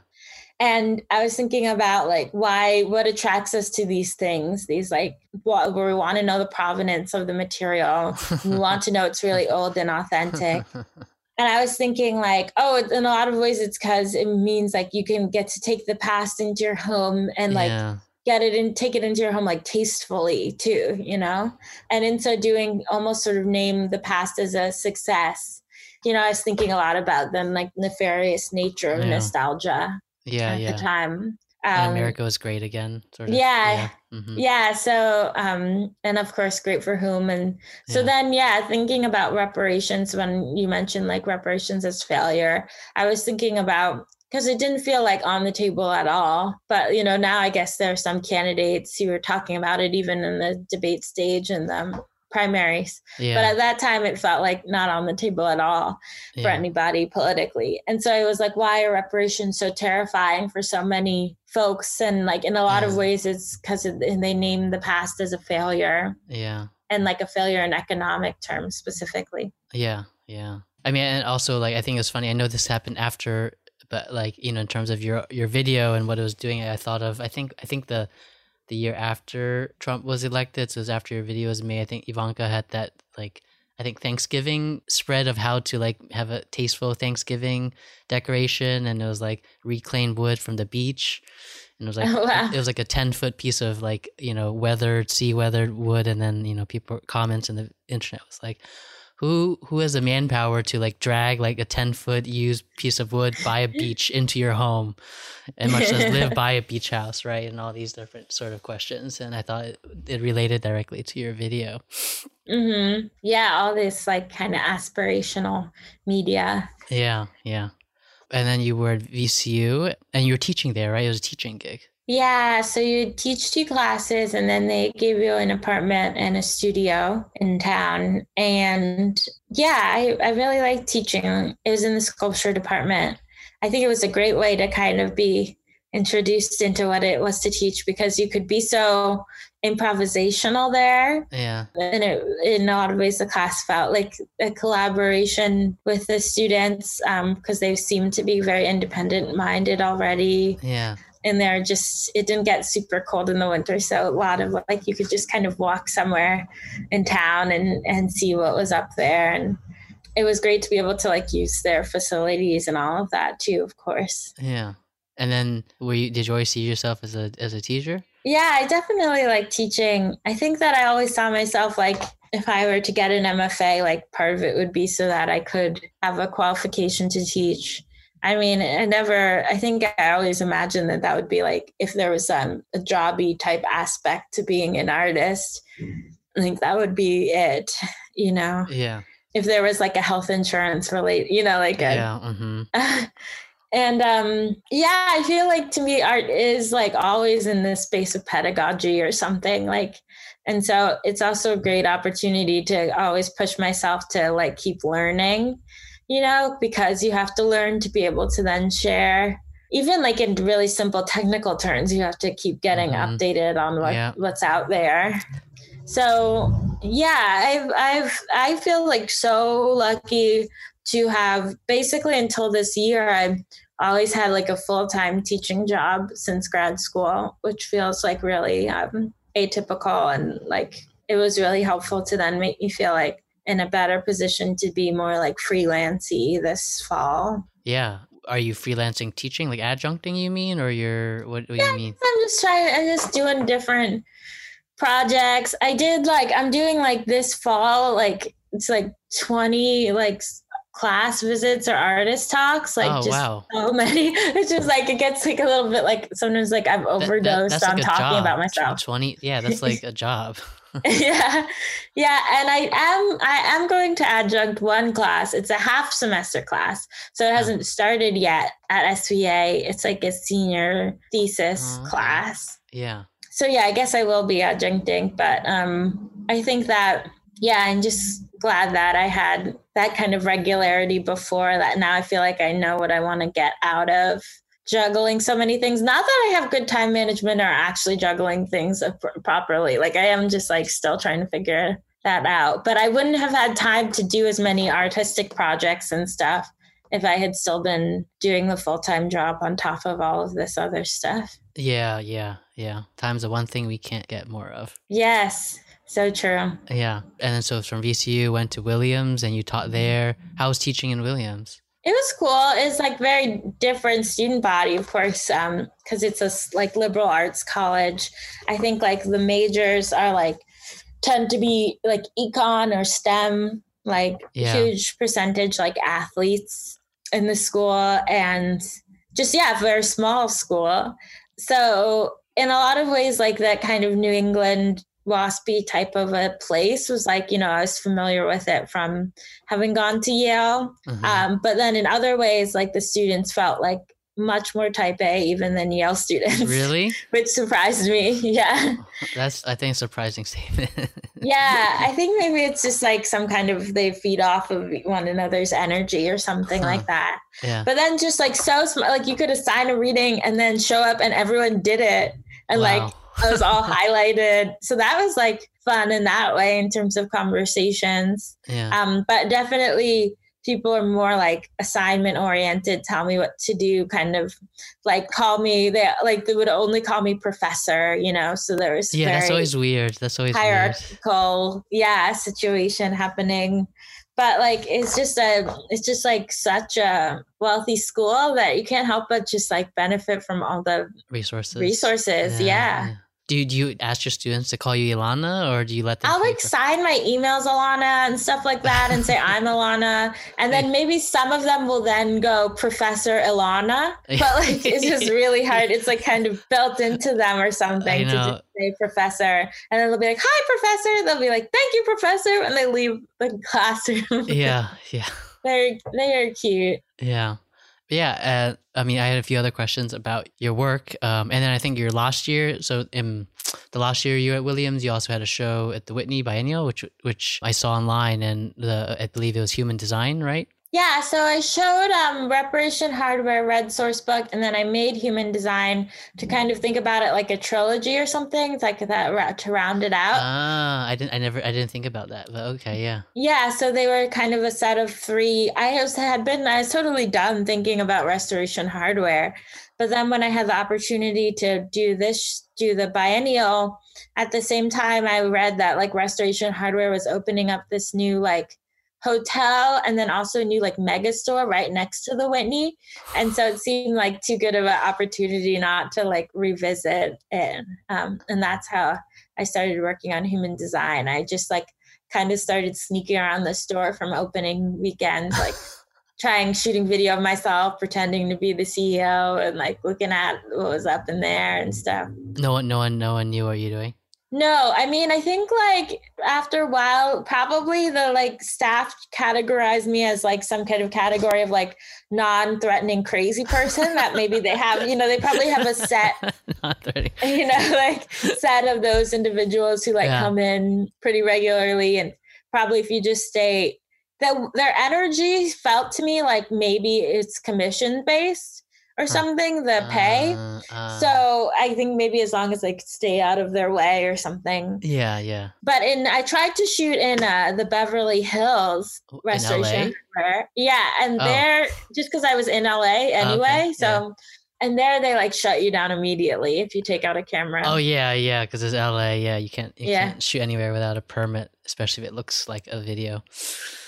and i was thinking about like why what attracts us to these things these like what where we want to know the provenance of the material we want to know it's really old and authentic and i was thinking like oh in a lot of ways it's because it means like you can get to take the past into your home and like yeah. get it and take it into your home like tastefully too you know and in so doing almost sort of name the past as a success you know i was thinking a lot about the like nefarious nature of yeah. nostalgia yeah, at yeah. the time. Um, America was great again, sort of. Yeah, yeah. Mm-hmm. yeah. So, um, and of course, great for whom, and so yeah. then, yeah, thinking about reparations when you mentioned like reparations as failure, I was thinking about because it didn't feel like on the table at all. But you know, now I guess there are some candidates who are talking about it even in the debate stage and the primaries. Yeah. But at that time, it felt like not on the table at all for yeah. anybody politically. And so it was like, why are reparations so terrifying for so many folks? And like in a lot of ways, it's because they name the past as a failure yeah. and like a failure in economic terms specifically. Yeah, yeah. I mean, and also like I think it was funny. I know this happened after, but like you know, in terms of your your video and what it was doing, I thought of. I think I think the the year after Trump was elected, so it was after your video was made. I think Ivanka had that like I think Thanksgiving spread of how to like have a tasteful Thanksgiving decoration, and it was like reclaimed wood from the beach. And it was like Oh, wow. it was like a ten foot piece of like you know weathered sea weathered wood, and then you know people comments in the internet was like, who who has the manpower to like drag like a 10 foot used piece of wood by a beach into your home? And much less live by a beach house right? And all these different sort of questions. And i thought it, it related directly to your video. Hmm Yeah, all this like kind of aspirational media. yeah yeah. And then you were at vcu and you were teaching there right? It was a teaching gig Yeah, so you teach two classes and then they give you an apartment and a studio in town. And yeah, I, I really like teaching. It was in the sculpture department. I think it was a great way to kind of be introduced into what it was to teach because you could be so improvisational there yeah and it, in a lot of ways the class felt like a collaboration with the students um, because they seemed to be very independent minded already yeah and they're just it didn't get super cold in the winter. So a lot of like you could just kind of walk somewhere in town and and see what was up there. And it was great to be able to like use their facilities and all of that too of course. Yeah. And then were you did you always see yourself as a as a teacher? Yeah i definitely like teaching. I think that i always saw myself like if i were to get an mfa like part of it would be so that i could have a qualification to teach I mean, I never, I think I always imagined that that would be like if there was um, a jobby type aspect to being an artist. I think that would be it, you know, yeah if there was like a health insurance related, you know, like a, yeah mm-hmm. and um yeah i feel like to me art is like always in this space of pedagogy or something like and so it's also a great opportunity to always push myself to like keep learning you know because you have to learn to be able to then share even like in really simple technical terms you have to keep getting Mhm. updated on what Yeah. what's out there so yeah i've i've i feel like so lucky to have basically until this year i've always had like a full-time teaching job since grad school which feels like really um, atypical and like it was really helpful to then make me feel like in a better position to be more like freelancy this fall. Yeah. Are you freelancing teaching like adjuncting you mean? Or you're what, what do you mean? I'm just trying i'm just doing different projects. I did like i'm doing like this fall like it's like 20 like class visits or artist talks like oh just wow. so many. It's just like it gets like a little bit like sometimes like i've That- that- overdosed that's on like talking job. about myself. 20 yeah that's like a job yeah. Yeah and i am i am going to adjunct one class. It's a half semester class so it hasn't started yet at sva it's like a senior thesis okay. class. Yeah. So yeah i guess i will be adjuncting but um i think that yeah i'm just glad that i had that kind of regularity before that now i feel like i know what i want to get out of juggling so many things. Not that i have good time management or actually juggling things properly. Like i am just like still trying to figure that out. But i wouldn't have had time to do as many artistic projects and stuff if i had still been doing the full-time job on top of all of this other stuff. Yeah yeah yeah. Time's the one thing we can't get more of. Yes. So true. Yeah. And then so from vcu went to williams and you taught there. How was teaching in williams It was cool. It's like very different student body, of course, um, because it's a like liberal arts college. I think like the majors are like tend to be like econ or STEM, like Yeah. huge percentage like athletes in the school, and just yeah, very small school. So in a lot of ways, like that kind of New England waspy type of a place was like you know I was familiar with it from having gone to Yale. Mhm. Um, but then in other ways, like the students felt like much more type A even than Yale students. Really? Which surprised me. Yeah. That's I think a surprising statement. yeah, I think maybe it's just like some kind of they feed off of one another's energy or something Huh. like that. yeah. But then just like so smart, like you could assign a reading and then show up and everyone did it, and like It was all highlighted. So that was like fun in that way in terms of conversations. yeah. Um, but definitely people are more like assignment oriented, tell me what to do, kind of like call me they like they would only call me professor, you know. So there was yeah, that's always weird. That's always weird. hierarchical, yeah, situation happening. But like it's just a it's just like such a wealthy school that you can't help but just like benefit from all the Resources. resources. yeah. Do you, do you ask your students to call you Ilana or do you let them I'll like prof- sign my emails Ilana and stuff like that and say I'm Ilana. And then maybe some of them will then go Professor Ilana. But like it's just really hard. It's like kind of built into them or something to just say professor. And then they'll be like, Hi professor. They'll be like, Thank you, professor. And they leave the classroom. Yeah, yeah. they're they're cute. Yeah. Yeah, uh, I mean, I had a few other questions about your work, um, and then I think your last year. So, in the last year you were at Williams, you also had a show at the Whitney Biennial, which which I saw online, and the I believe it was human design, right? Yeah, so I showed um, Reparation Hardware Red Source Book, and then I made Human Design to kind of think about it like a trilogy or something, it's like that to round it out. Ah, I didn't, I never, I didn't think about that, but okay, yeah, Yeah, so they were kind of a set of three. I had been, I was totally done thinking about restoration hardware. But then when I had the opportunity to do this, do the biennial, at the same time, I read that like restoration hardware was opening up this new like hotel and then also a new like mega store right next to the Whitney. And so it seemed like too good of an opportunity not to like revisit it. Um, and that's how I started working on human design. I just like kind of started sneaking around the store from opening weekends, like trying shooting video of myself, pretending to be the CEO and like looking at what was up in there and stuff. no one, no one, no one knew what you're doing. No, I mean, I think like after a while, probably the like staff categorized me as like some kind of category of like non-threatening crazy person that maybe they have, you know, they probably have a set you know, like set of those individuals who like Yeah. come in pretty regularly and probably if you just stay that their energy felt to me like maybe it's commission based or something, the pay. Uh, uh, So I think maybe as long as like stay out of their way or something. yeah, yeah. But in I tried to shoot in uh, the Beverly Hills Oh, restoration. Yeah, and Oh. there just because I was in LA anyway, okay, so and there they like shut you down immediately if you take out a camera. Oh yeah, yeah. Because it's LA. Yeah, you can't, you Yeah. can't shoot anywhere without a permit, especially if it looks like a video.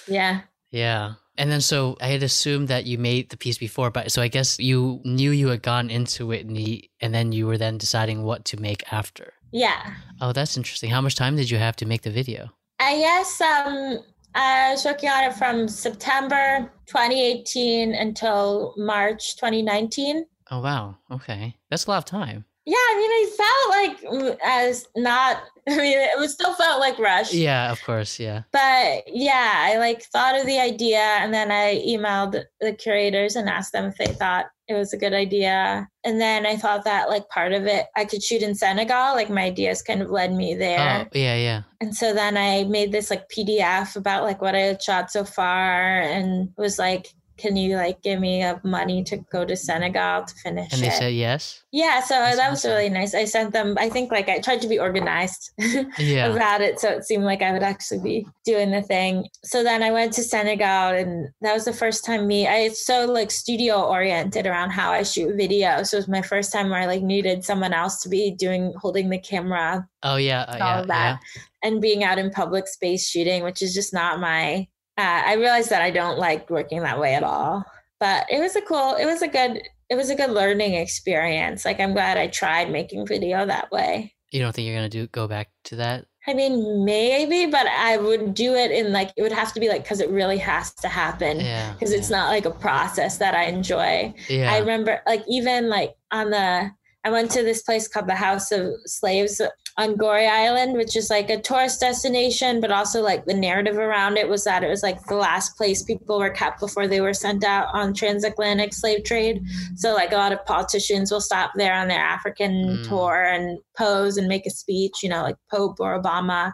Yeah. Yeah. And then so I had assumed that you made the piece before, but so I guess you knew you had gone into Whitney and then you were then deciding what to make after. Yeah. Oh, that's interesting. How much time did you have to make the video? I guess um I was working on it from September 2018 until March 2019. Oh wow. Okay. That's a lot of time. Yeah, I mean, I felt like as not. I mean, it was still felt like rush. Yeah, of course, yeah. But yeah, I like thought of the idea, and then I emailed the curators and asked them if they thought it was a good idea. And then I thought that like part of it I could shoot in Senegal. Like my ideas kind of led me there. Oh, yeah, yeah. And so then I made this like PDF about like what I had shot so far and was like, can you like give me uh, money to go to Senegal to finish And they it? said yes. yeah, so That's that was awesome. really nice. I sent them, I think like I tried to be organized Yeah. about it. So it seemed like I would actually be doing the thing. So then I went to Senegal and that was the first time me, I it's so like studio oriented around how I shoot video. So it was my first time where I like needed someone else to be doing, holding the camera Oh yeah, uh, all yeah, of that and being out in public space shooting which is just not my uh, i realized that i don't like working that way at all but it was a cool it was a good it was a good learning experience like i'm glad i tried making video that way. You don't think you're gonna do go back to that? i mean maybe but i would do it in like it would have to be like because it really has to happen Yeah. because it's not like a process that i enjoy Yeah. I remember like even like on the I went to this place called the House of Slaves on Goree Island, which is like a tourist destination, but also like the narrative around it was that it was like the last place people were kept before they were sent out on transatlantic slave trade. So like a lot of politicians will stop there on their African mm. tour and pose and make a speech, you know, like Pope or Obama.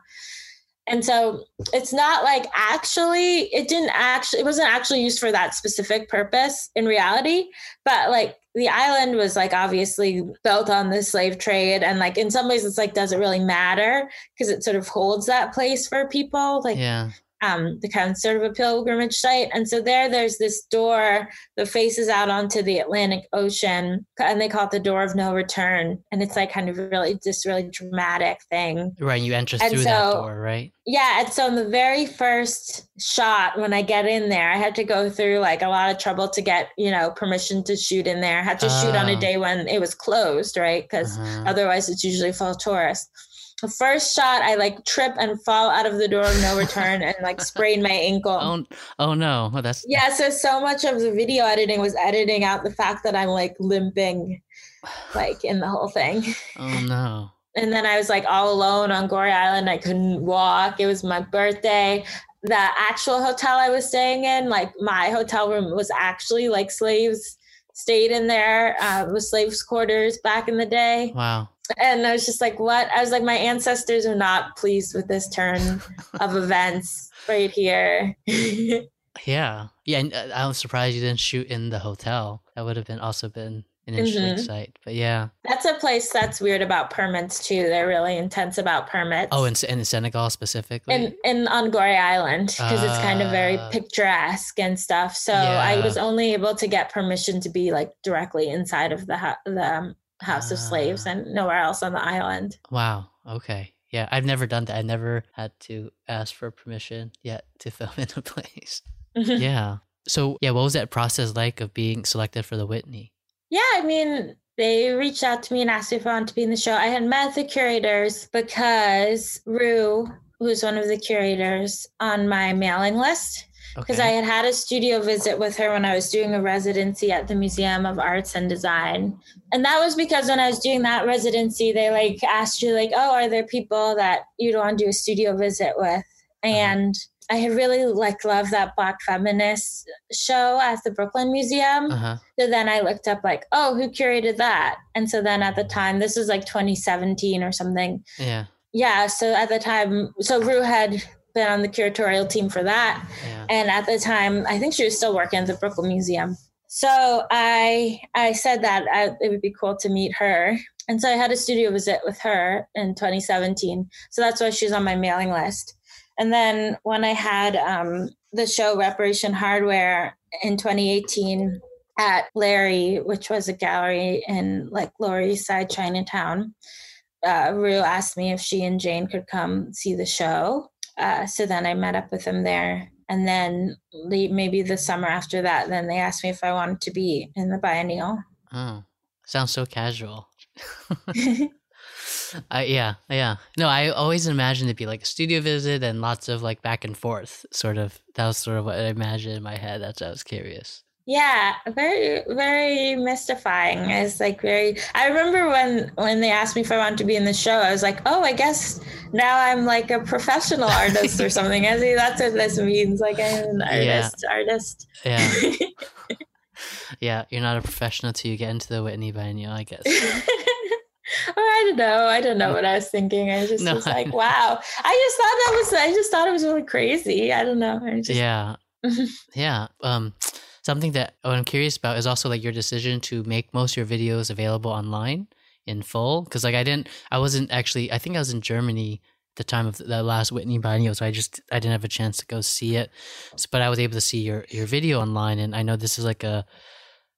And so it's not like actually, it didn't actually, it wasn't actually used for that specific purpose in reality, but like the island was like obviously built on the slave trade and like in some ways it's like doesn't really matter because it sort of holds that place for people like yeah um, the kind of sort of a pilgrimage site. And so there, there's this door that faces out onto the Atlantic Ocean, and they call it the door of no return. And it's like kind of really this really dramatic thing. Right, you enter and through so, that door, right? Yeah, and so in the very first shot, when I get in there, I had to go through like a lot of trouble to get you know permission to shoot in there. I had to shoot on a oh. day when it was closed, right? Because uh-huh. otherwise, it's usually full of tourists the first shot i like trip and fall out of the door of no return and like sprain my ankle. Oh, oh no. Well, that's yeah so so much of the video editing was editing out the fact that i'm like limping like in the whole thing. Oh no. And then i was like all alone on goree island. I couldn't walk. It was my birthday. The actual hotel i was staying in like my hotel room was actually like slaves stayed in there uh, with slaves quarters back in the day. Wow and I was just like, what? I was like, my ancestors are not pleased with this turn of events right here. yeah. Yeah. And uh, I was surprised you didn't shoot in the hotel. That would have been also been an interesting mm-hmm. site. But yeah. That's a place that's weird about permits too. They're really intense about permits. Oh, in, in Senegal specifically? In, in on Island because uh, it's kind of very ah. picturesque and stuff. So yeah. I was only able to get permission to be like directly inside of the, the House of Slaves ah. and nowhere else on the island. Wow. Okay. Yeah, I've never done that. I never had to ask for permission yet to film in a place. yeah. So, yeah, what was that process like of being selected for the Whitney? Yeah, I mean, they reached out to me and asked if I wanted to be in the show. I had met the curators because Rue, who's one of the curators on my mailing list, because okay. I had had a studio visit with her when I was doing a residency at the Museum of Arts and Design. And that was because when I was doing that residency, they like asked you like, "Oh, are there people that you'd want to do a studio visit with?" Uh-huh. And I had really like loved that Black feminist show at the Brooklyn Museum. Uh-huh. So then I looked up like, "Oh, who curated that?" And so then at the time, this was like 2017 or something. Yeah. Yeah, so at the time, so Rue had been on the curatorial team for that. Yeah. And at the time, I think she was still working at the Brooklyn Museum. So I I said that I, it would be cool to meet her. And so I had a studio visit with her in 2017. So that's why she's on my mailing list. And then when I had um, the show Reparation Hardware in 2018 at Larrie, which was a gallery in like Lower East Side Chinatown, uh, Rue asked me if she and Jane could come see the show. Uh, so then I met up with them there. And then the, maybe the summer after that, then they asked me if I wanted to be in the biennial. Oh, sounds so casual. uh, yeah, yeah. No, I always imagined it'd be like a studio visit and lots of like back and forth, sort of. That was sort of what I imagined in my head. That's why I was curious. Yeah, very very mystifying. It's like very I remember when when they asked me if I wanted to be in the show, I was like, "Oh, I guess now I'm like a professional artist or something." I see that's what this means. Like I'm an artist, yeah. artist. Yeah. yeah, you're not a professional till you get into the Whitney Biennial, I guess. Oh, I don't know. I don't know what I was thinking. I just no, was like, wow. I just thought that was. I just thought it was really crazy. I don't know. I just... Yeah. yeah. Um something that I'm curious about is also like your decision to make most of your videos available online in full. Because like I didn't, I wasn't actually. I think I was in Germany the time of the last Whitney Biennial, so I just I didn't have a chance to go see it. So, but I was able to see your your video online, and I know this is like a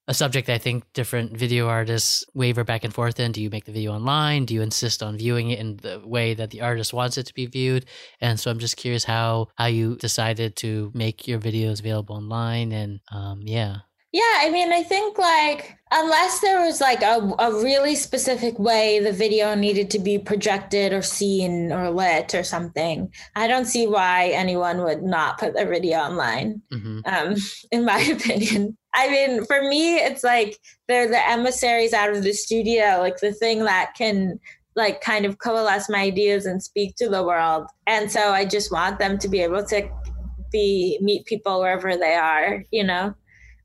a subject I think different video artists waver back and forth in. Do you make the video online? Do you insist on viewing it in the way that the artist wants it to be viewed? And so I'm just curious how how you decided to make your videos available online and um, yeah. Yeah, I mean, I think like unless there was like a, a really specific way the video needed to be projected or seen or lit or something, I don't see why anyone would not put their video online. Mm-hmm. Um, in my opinion, I mean, for me, it's like they're the emissaries out of the studio, like the thing that can like kind of coalesce my ideas and speak to the world. And so I just want them to be able to be meet people wherever they are, you know.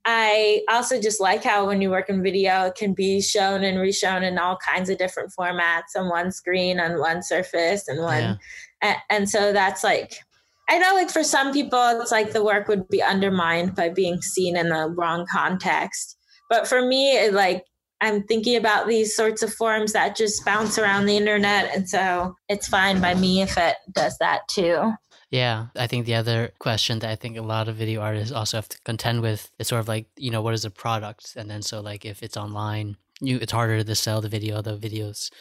I also just like how when you work in video, it can be shown and reshown in all kinds of different formats on one screen, on one surface, and one. Yeah. And, and so that's like, I know, like for some people, it's like the work would be undermined by being seen in the wrong context. But for me, it like I'm thinking about these sorts of forms that just bounce around the internet. And so it's fine by me if it does that too. Yeah, I think the other question that I think a lot of video artists also have to contend with is sort of like, you know, what is a product? And then so like if it's online, you it's harder to sell the video. The videos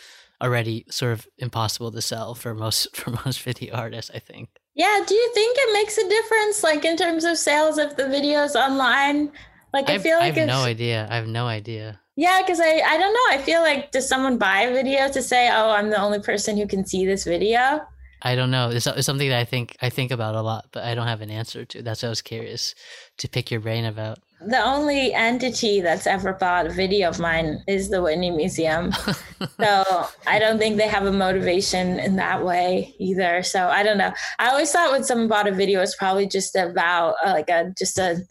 already sort of impossible to sell for most for most video artists, I think. Yeah, do you think it makes a difference like in terms of sales if the videos online? Like I, I feel like I have no idea. I have no idea. Yeah, because I I don't know. I feel like does someone buy a video to say, "Oh, I'm the only person who can see this video"? I don't know. It's, it's, something that I think I think about a lot, but I don't have an answer to. That's what I was curious to pick your brain about. The only entity that's ever bought a video of mine is the Whitney Museum. so I don't think they have a motivation in that way either. So I don't know. I always thought when someone bought a video, it's probably just about uh, like a just a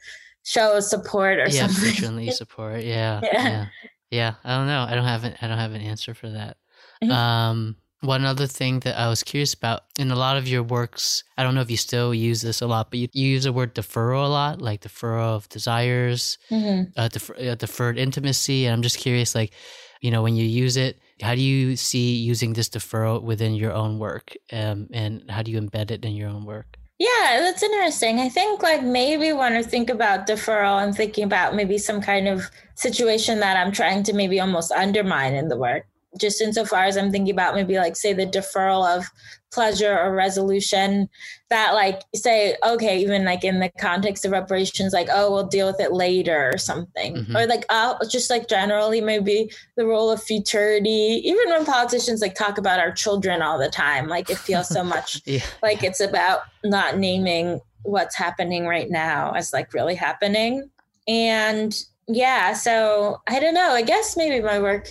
show of support or something. yeah, something. friendly support. Yeah, yeah, yeah, yeah. I don't know. I don't have an I don't have an answer for that. Mm-hmm. Um one other thing that I was curious about in a lot of your works, I don't know if you still use this a lot, but you, you use the word deferral a lot, like deferral of desires, mm-hmm. uh, defer, uh, deferred intimacy. And I'm just curious, like, you know, when you use it, how do you see using this deferral within your own work? Um, and how do you embed it in your own work? Yeah, that's interesting. I think like maybe when I think about deferral, I'm thinking about maybe some kind of situation that I'm trying to maybe almost undermine in the work just insofar as I'm thinking about maybe like say the deferral of pleasure or resolution that like say okay even like in the context of reparations like oh we'll deal with it later or something mm-hmm. or like uh, just like generally maybe the role of futurity even when politicians like talk about our children all the time like it feels so much yeah. like it's about not naming what's happening right now as like really happening and yeah so i don't know i guess maybe my work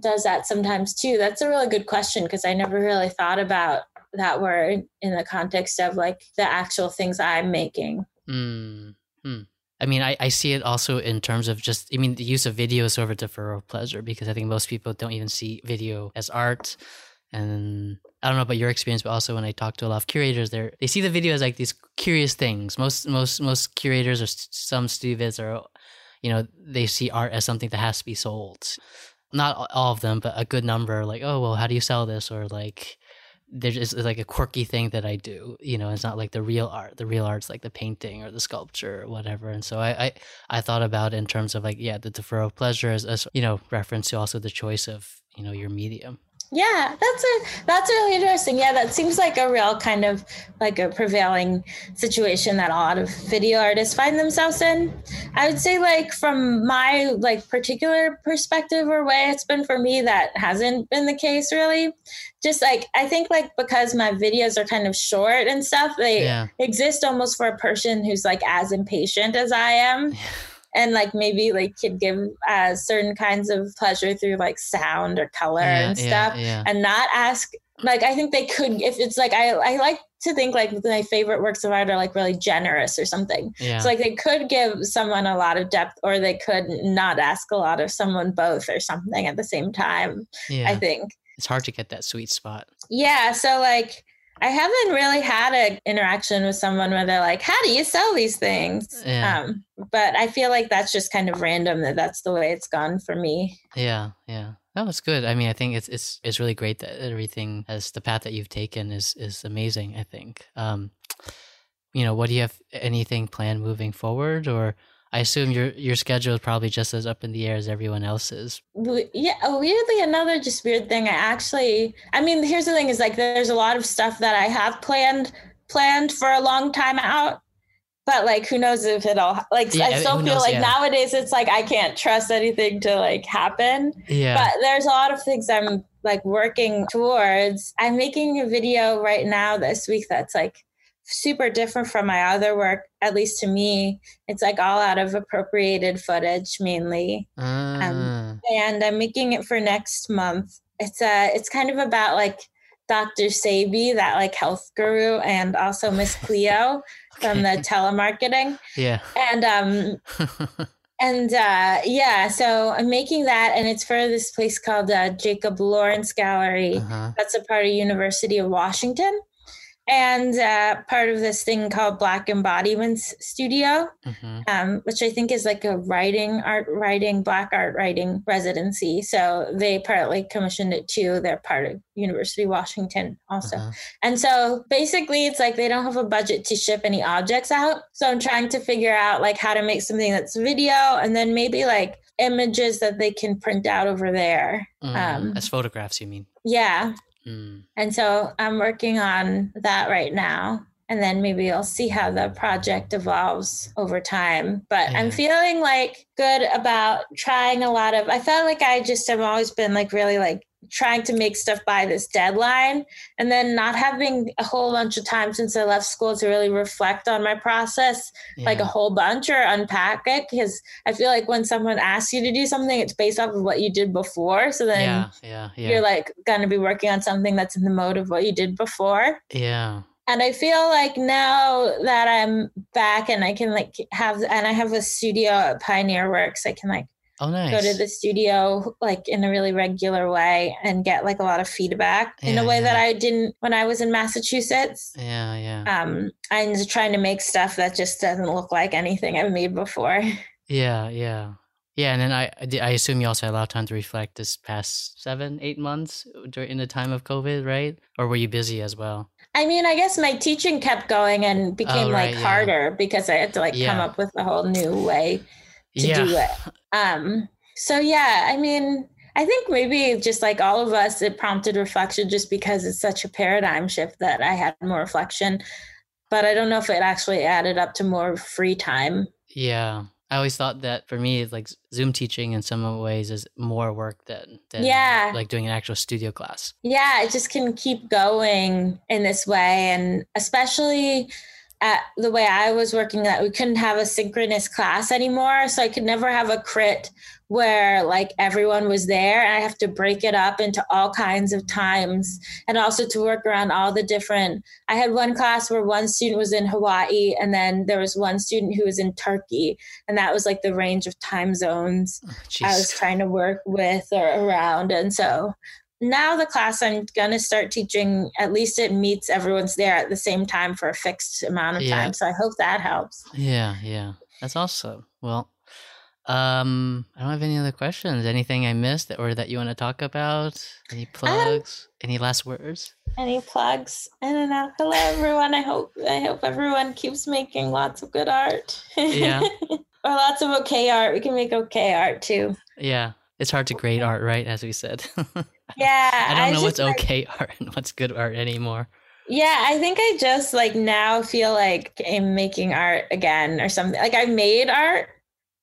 does that sometimes too. That's a really good question because I never really thought about that word in the context of like the actual things I'm making. Mm. Hmm. I mean, I, I see it also in terms of just, I mean, the use of video is sort of a deferral pleasure because I think most people don't even see video as art. And I don't know about your experience, but also when I talk to a lot of curators, they they see the video as like these curious things. Most most most curators or some students are, you know, they see art as something that has to be sold not all of them, but a good number, like, oh, well, how do you sell this? Or like, there's like a quirky thing that I do. You know, it's not like the real art. The real art's like the painting or the sculpture or whatever. And so I, I, I thought about in terms of like, yeah, the deferral of pleasure as, as, you know, reference to also the choice of, you know, your medium. Yeah, that's a that's really interesting. Yeah, that seems like a real kind of like a prevailing situation that a lot of video artists find themselves in. I would say like from my like particular perspective or way it's been for me that hasn't been the case really. Just like I think like because my videos are kind of short and stuff, they yeah. exist almost for a person who's like as impatient as I am. and like maybe like could give uh, certain kinds of pleasure through like sound or color yeah, and stuff yeah, yeah. and not ask like i think they could if it's like i i like to think like my favorite works of art are like really generous or something yeah. so like they could give someone a lot of depth or they could not ask a lot of someone both or something at the same time i think it's hard to get that sweet spot yeah so like I haven't really had an interaction with someone where they're like, "How do you sell these things?" Yeah. Um, but I feel like that's just kind of random that that's the way it's gone for me. Yeah, yeah. No, it's good. I mean, I think it's it's it's really great that everything as the path that you've taken is is amazing. I think. Um, you know, what do you have anything planned moving forward, or I assume your your schedule is probably just as up in the air as everyone else's. Yeah, oh, weirdly another just weird thing. I actually, I mean, here's the thing: is like there's a lot of stuff that I have planned planned for a long time out, but like who knows if it all like Yeah, I still feel knows, like yeah. nowadays it's like I can't trust anything to like happen. Yeah. But there's a lot of things I'm like working towards. I'm making a video right now this week that's like super different from my other work, at least to me. It's like all out of appropriated footage mainly. Ah, And I'm making it for next month. It's a it's kind of about like Dr. Sebi, that like health guru, and also Miss Cleo from the telemarketing. yeah. And um and uh, yeah, so I'm making that, and it's for this place called uh, Jacob Lawrence Gallery. uh-huh. That's a part of University of Washington, and uh, part of this thing called Black Embodiments Studio, hmm um, which I think is like a writing, art writing, Black art writing residency. So they partly commissioned it too. They're part of University of Washington also. uh-huh. And so basically it's like they don't have a budget to ship any objects out. So I'm trying to figure out like how to make something that's video and then maybe like images that they can print out over there. Mm, Um, As photographs, you mean? Yeah. Mm. And so I'm working on that right now. And then maybe I'll see how the project evolves over time. But I'm feeling like good about trying a lot of I felt like I just have always been like really like trying to make stuff by this deadline and then not having a whole bunch of time since I left school to really reflect on my process like a whole bunch or unpack it because I feel like when someone asks you to do something it's based off of what you did before so then yeah, yeah, yeah, you're like going to be working on something that's in the mode of what you did before. yeah. And I feel like now that I'm back and I can like have, and I have a studio at Pioneer Works, I can like Oh, nice. go to the studio like in a really regular way and get like a lot of feedback in a way that. I didn't when I was in Massachusetts. yeah, yeah, Um, I'm just trying to make stuff that just doesn't look like anything I've made before. yeah, yeah, yeah. And then I, I assume you also had a lot of time to reflect this past seven, eight months during in the time of COVID, right? Or were you busy as well? I mean, I guess my teaching kept going and became Oh, right, like yeah. harder because I had to like come up with a whole new way to yeah, do it. Um, so yeah, I mean, I think maybe just like all of us, it prompted reflection just because it's such a paradigm shift that I had more reflection. But I don't know if it actually added up to more free time. yeah. I always thought that for me, like Zoom teaching in some ways is more work than, than Yeah. like doing an actual studio class. Yeah, it just can keep going in this way. And especially at the way I was working, that we couldn't have a synchronous class anymore. So I could never have a crit where like everyone was there. And I have to break it up into all kinds of times and also to work around all the different. I had one class where one student was in Hawaii and then there was one student who was in Turkey. And that was like the range of time zones. Oh, I was trying to work with or around. And so now the class I'm going to start teaching, at least it meets everyone's there at the same time for a fixed amount of Yeah. time. So I hope that helps. Yeah, yeah. That's awesome. Well, um, I don't have any other questions. Anything I missed or that you want to talk about? Um, Any plugs? any last words? Any plugs? I don't know. Hello everyone. I hope I hope everyone keeps making lots of good art. Yeah. or lots of okay art. We can make okay art too. Yeah. It's hard to oh, grade art, right? As we said. Yeah. I don't know what's like- okay art and what's good art anymore. Yeah, I think I just like now feel like I'm making art again or something. Like I made art.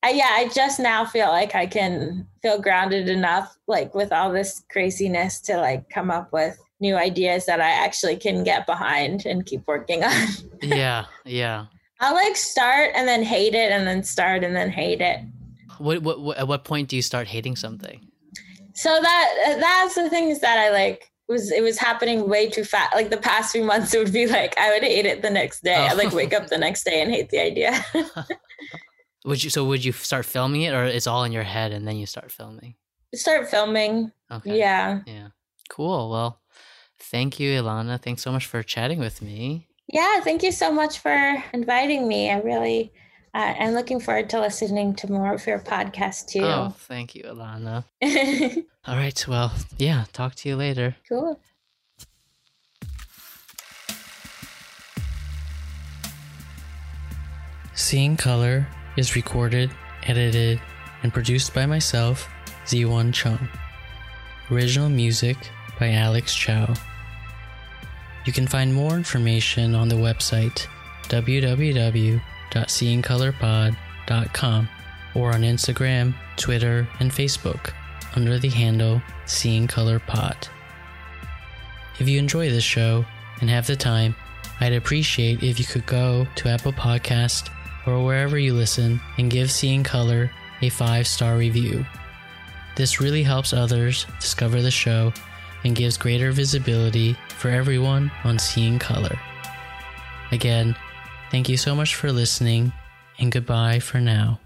I, yeah, I just now feel like I can feel grounded enough, like with all this craziness, to like come up with new ideas that I actually can get behind and keep working on. Yeah, yeah. I'll like start and then hate it, and then start and then hate it. What, what, what at what point do you start hating something? So that that's the things that I like was it was happening way too fast. Like the past few months, it would be like I would hate it the next day. I'd like wake up the next day and hate the idea. Would you so would you start filming it or it's all in your head and then you start filming? Start filming. Okay. Yeah. Yeah. Cool. Well, thank you, Ilana. Thanks so much for chatting with me. Yeah. Thank you so much for inviting me. I really, uh, I'm looking forward to listening to more of your podcast too. Oh, thank you, Ilana. All right. Well, yeah. Talk to you later. cool. Seeing Color is recorded, edited, and produced by myself, Z1 Chung. Original music by Alex Chow. You can find more information on the website www.zone-art.com. www.seeingcolorpod.com or on Instagram, Twitter, and Facebook under the handle Seeing Color Pod. If you enjoy this show and have the time, I'd appreciate if you could go to Apple Podcast or wherever you listen and give Seeing Color a five star review. This really helps others discover the show and gives greater visibility for everyone on Seeing Color. Again, thank you so much for listening, and goodbye for now.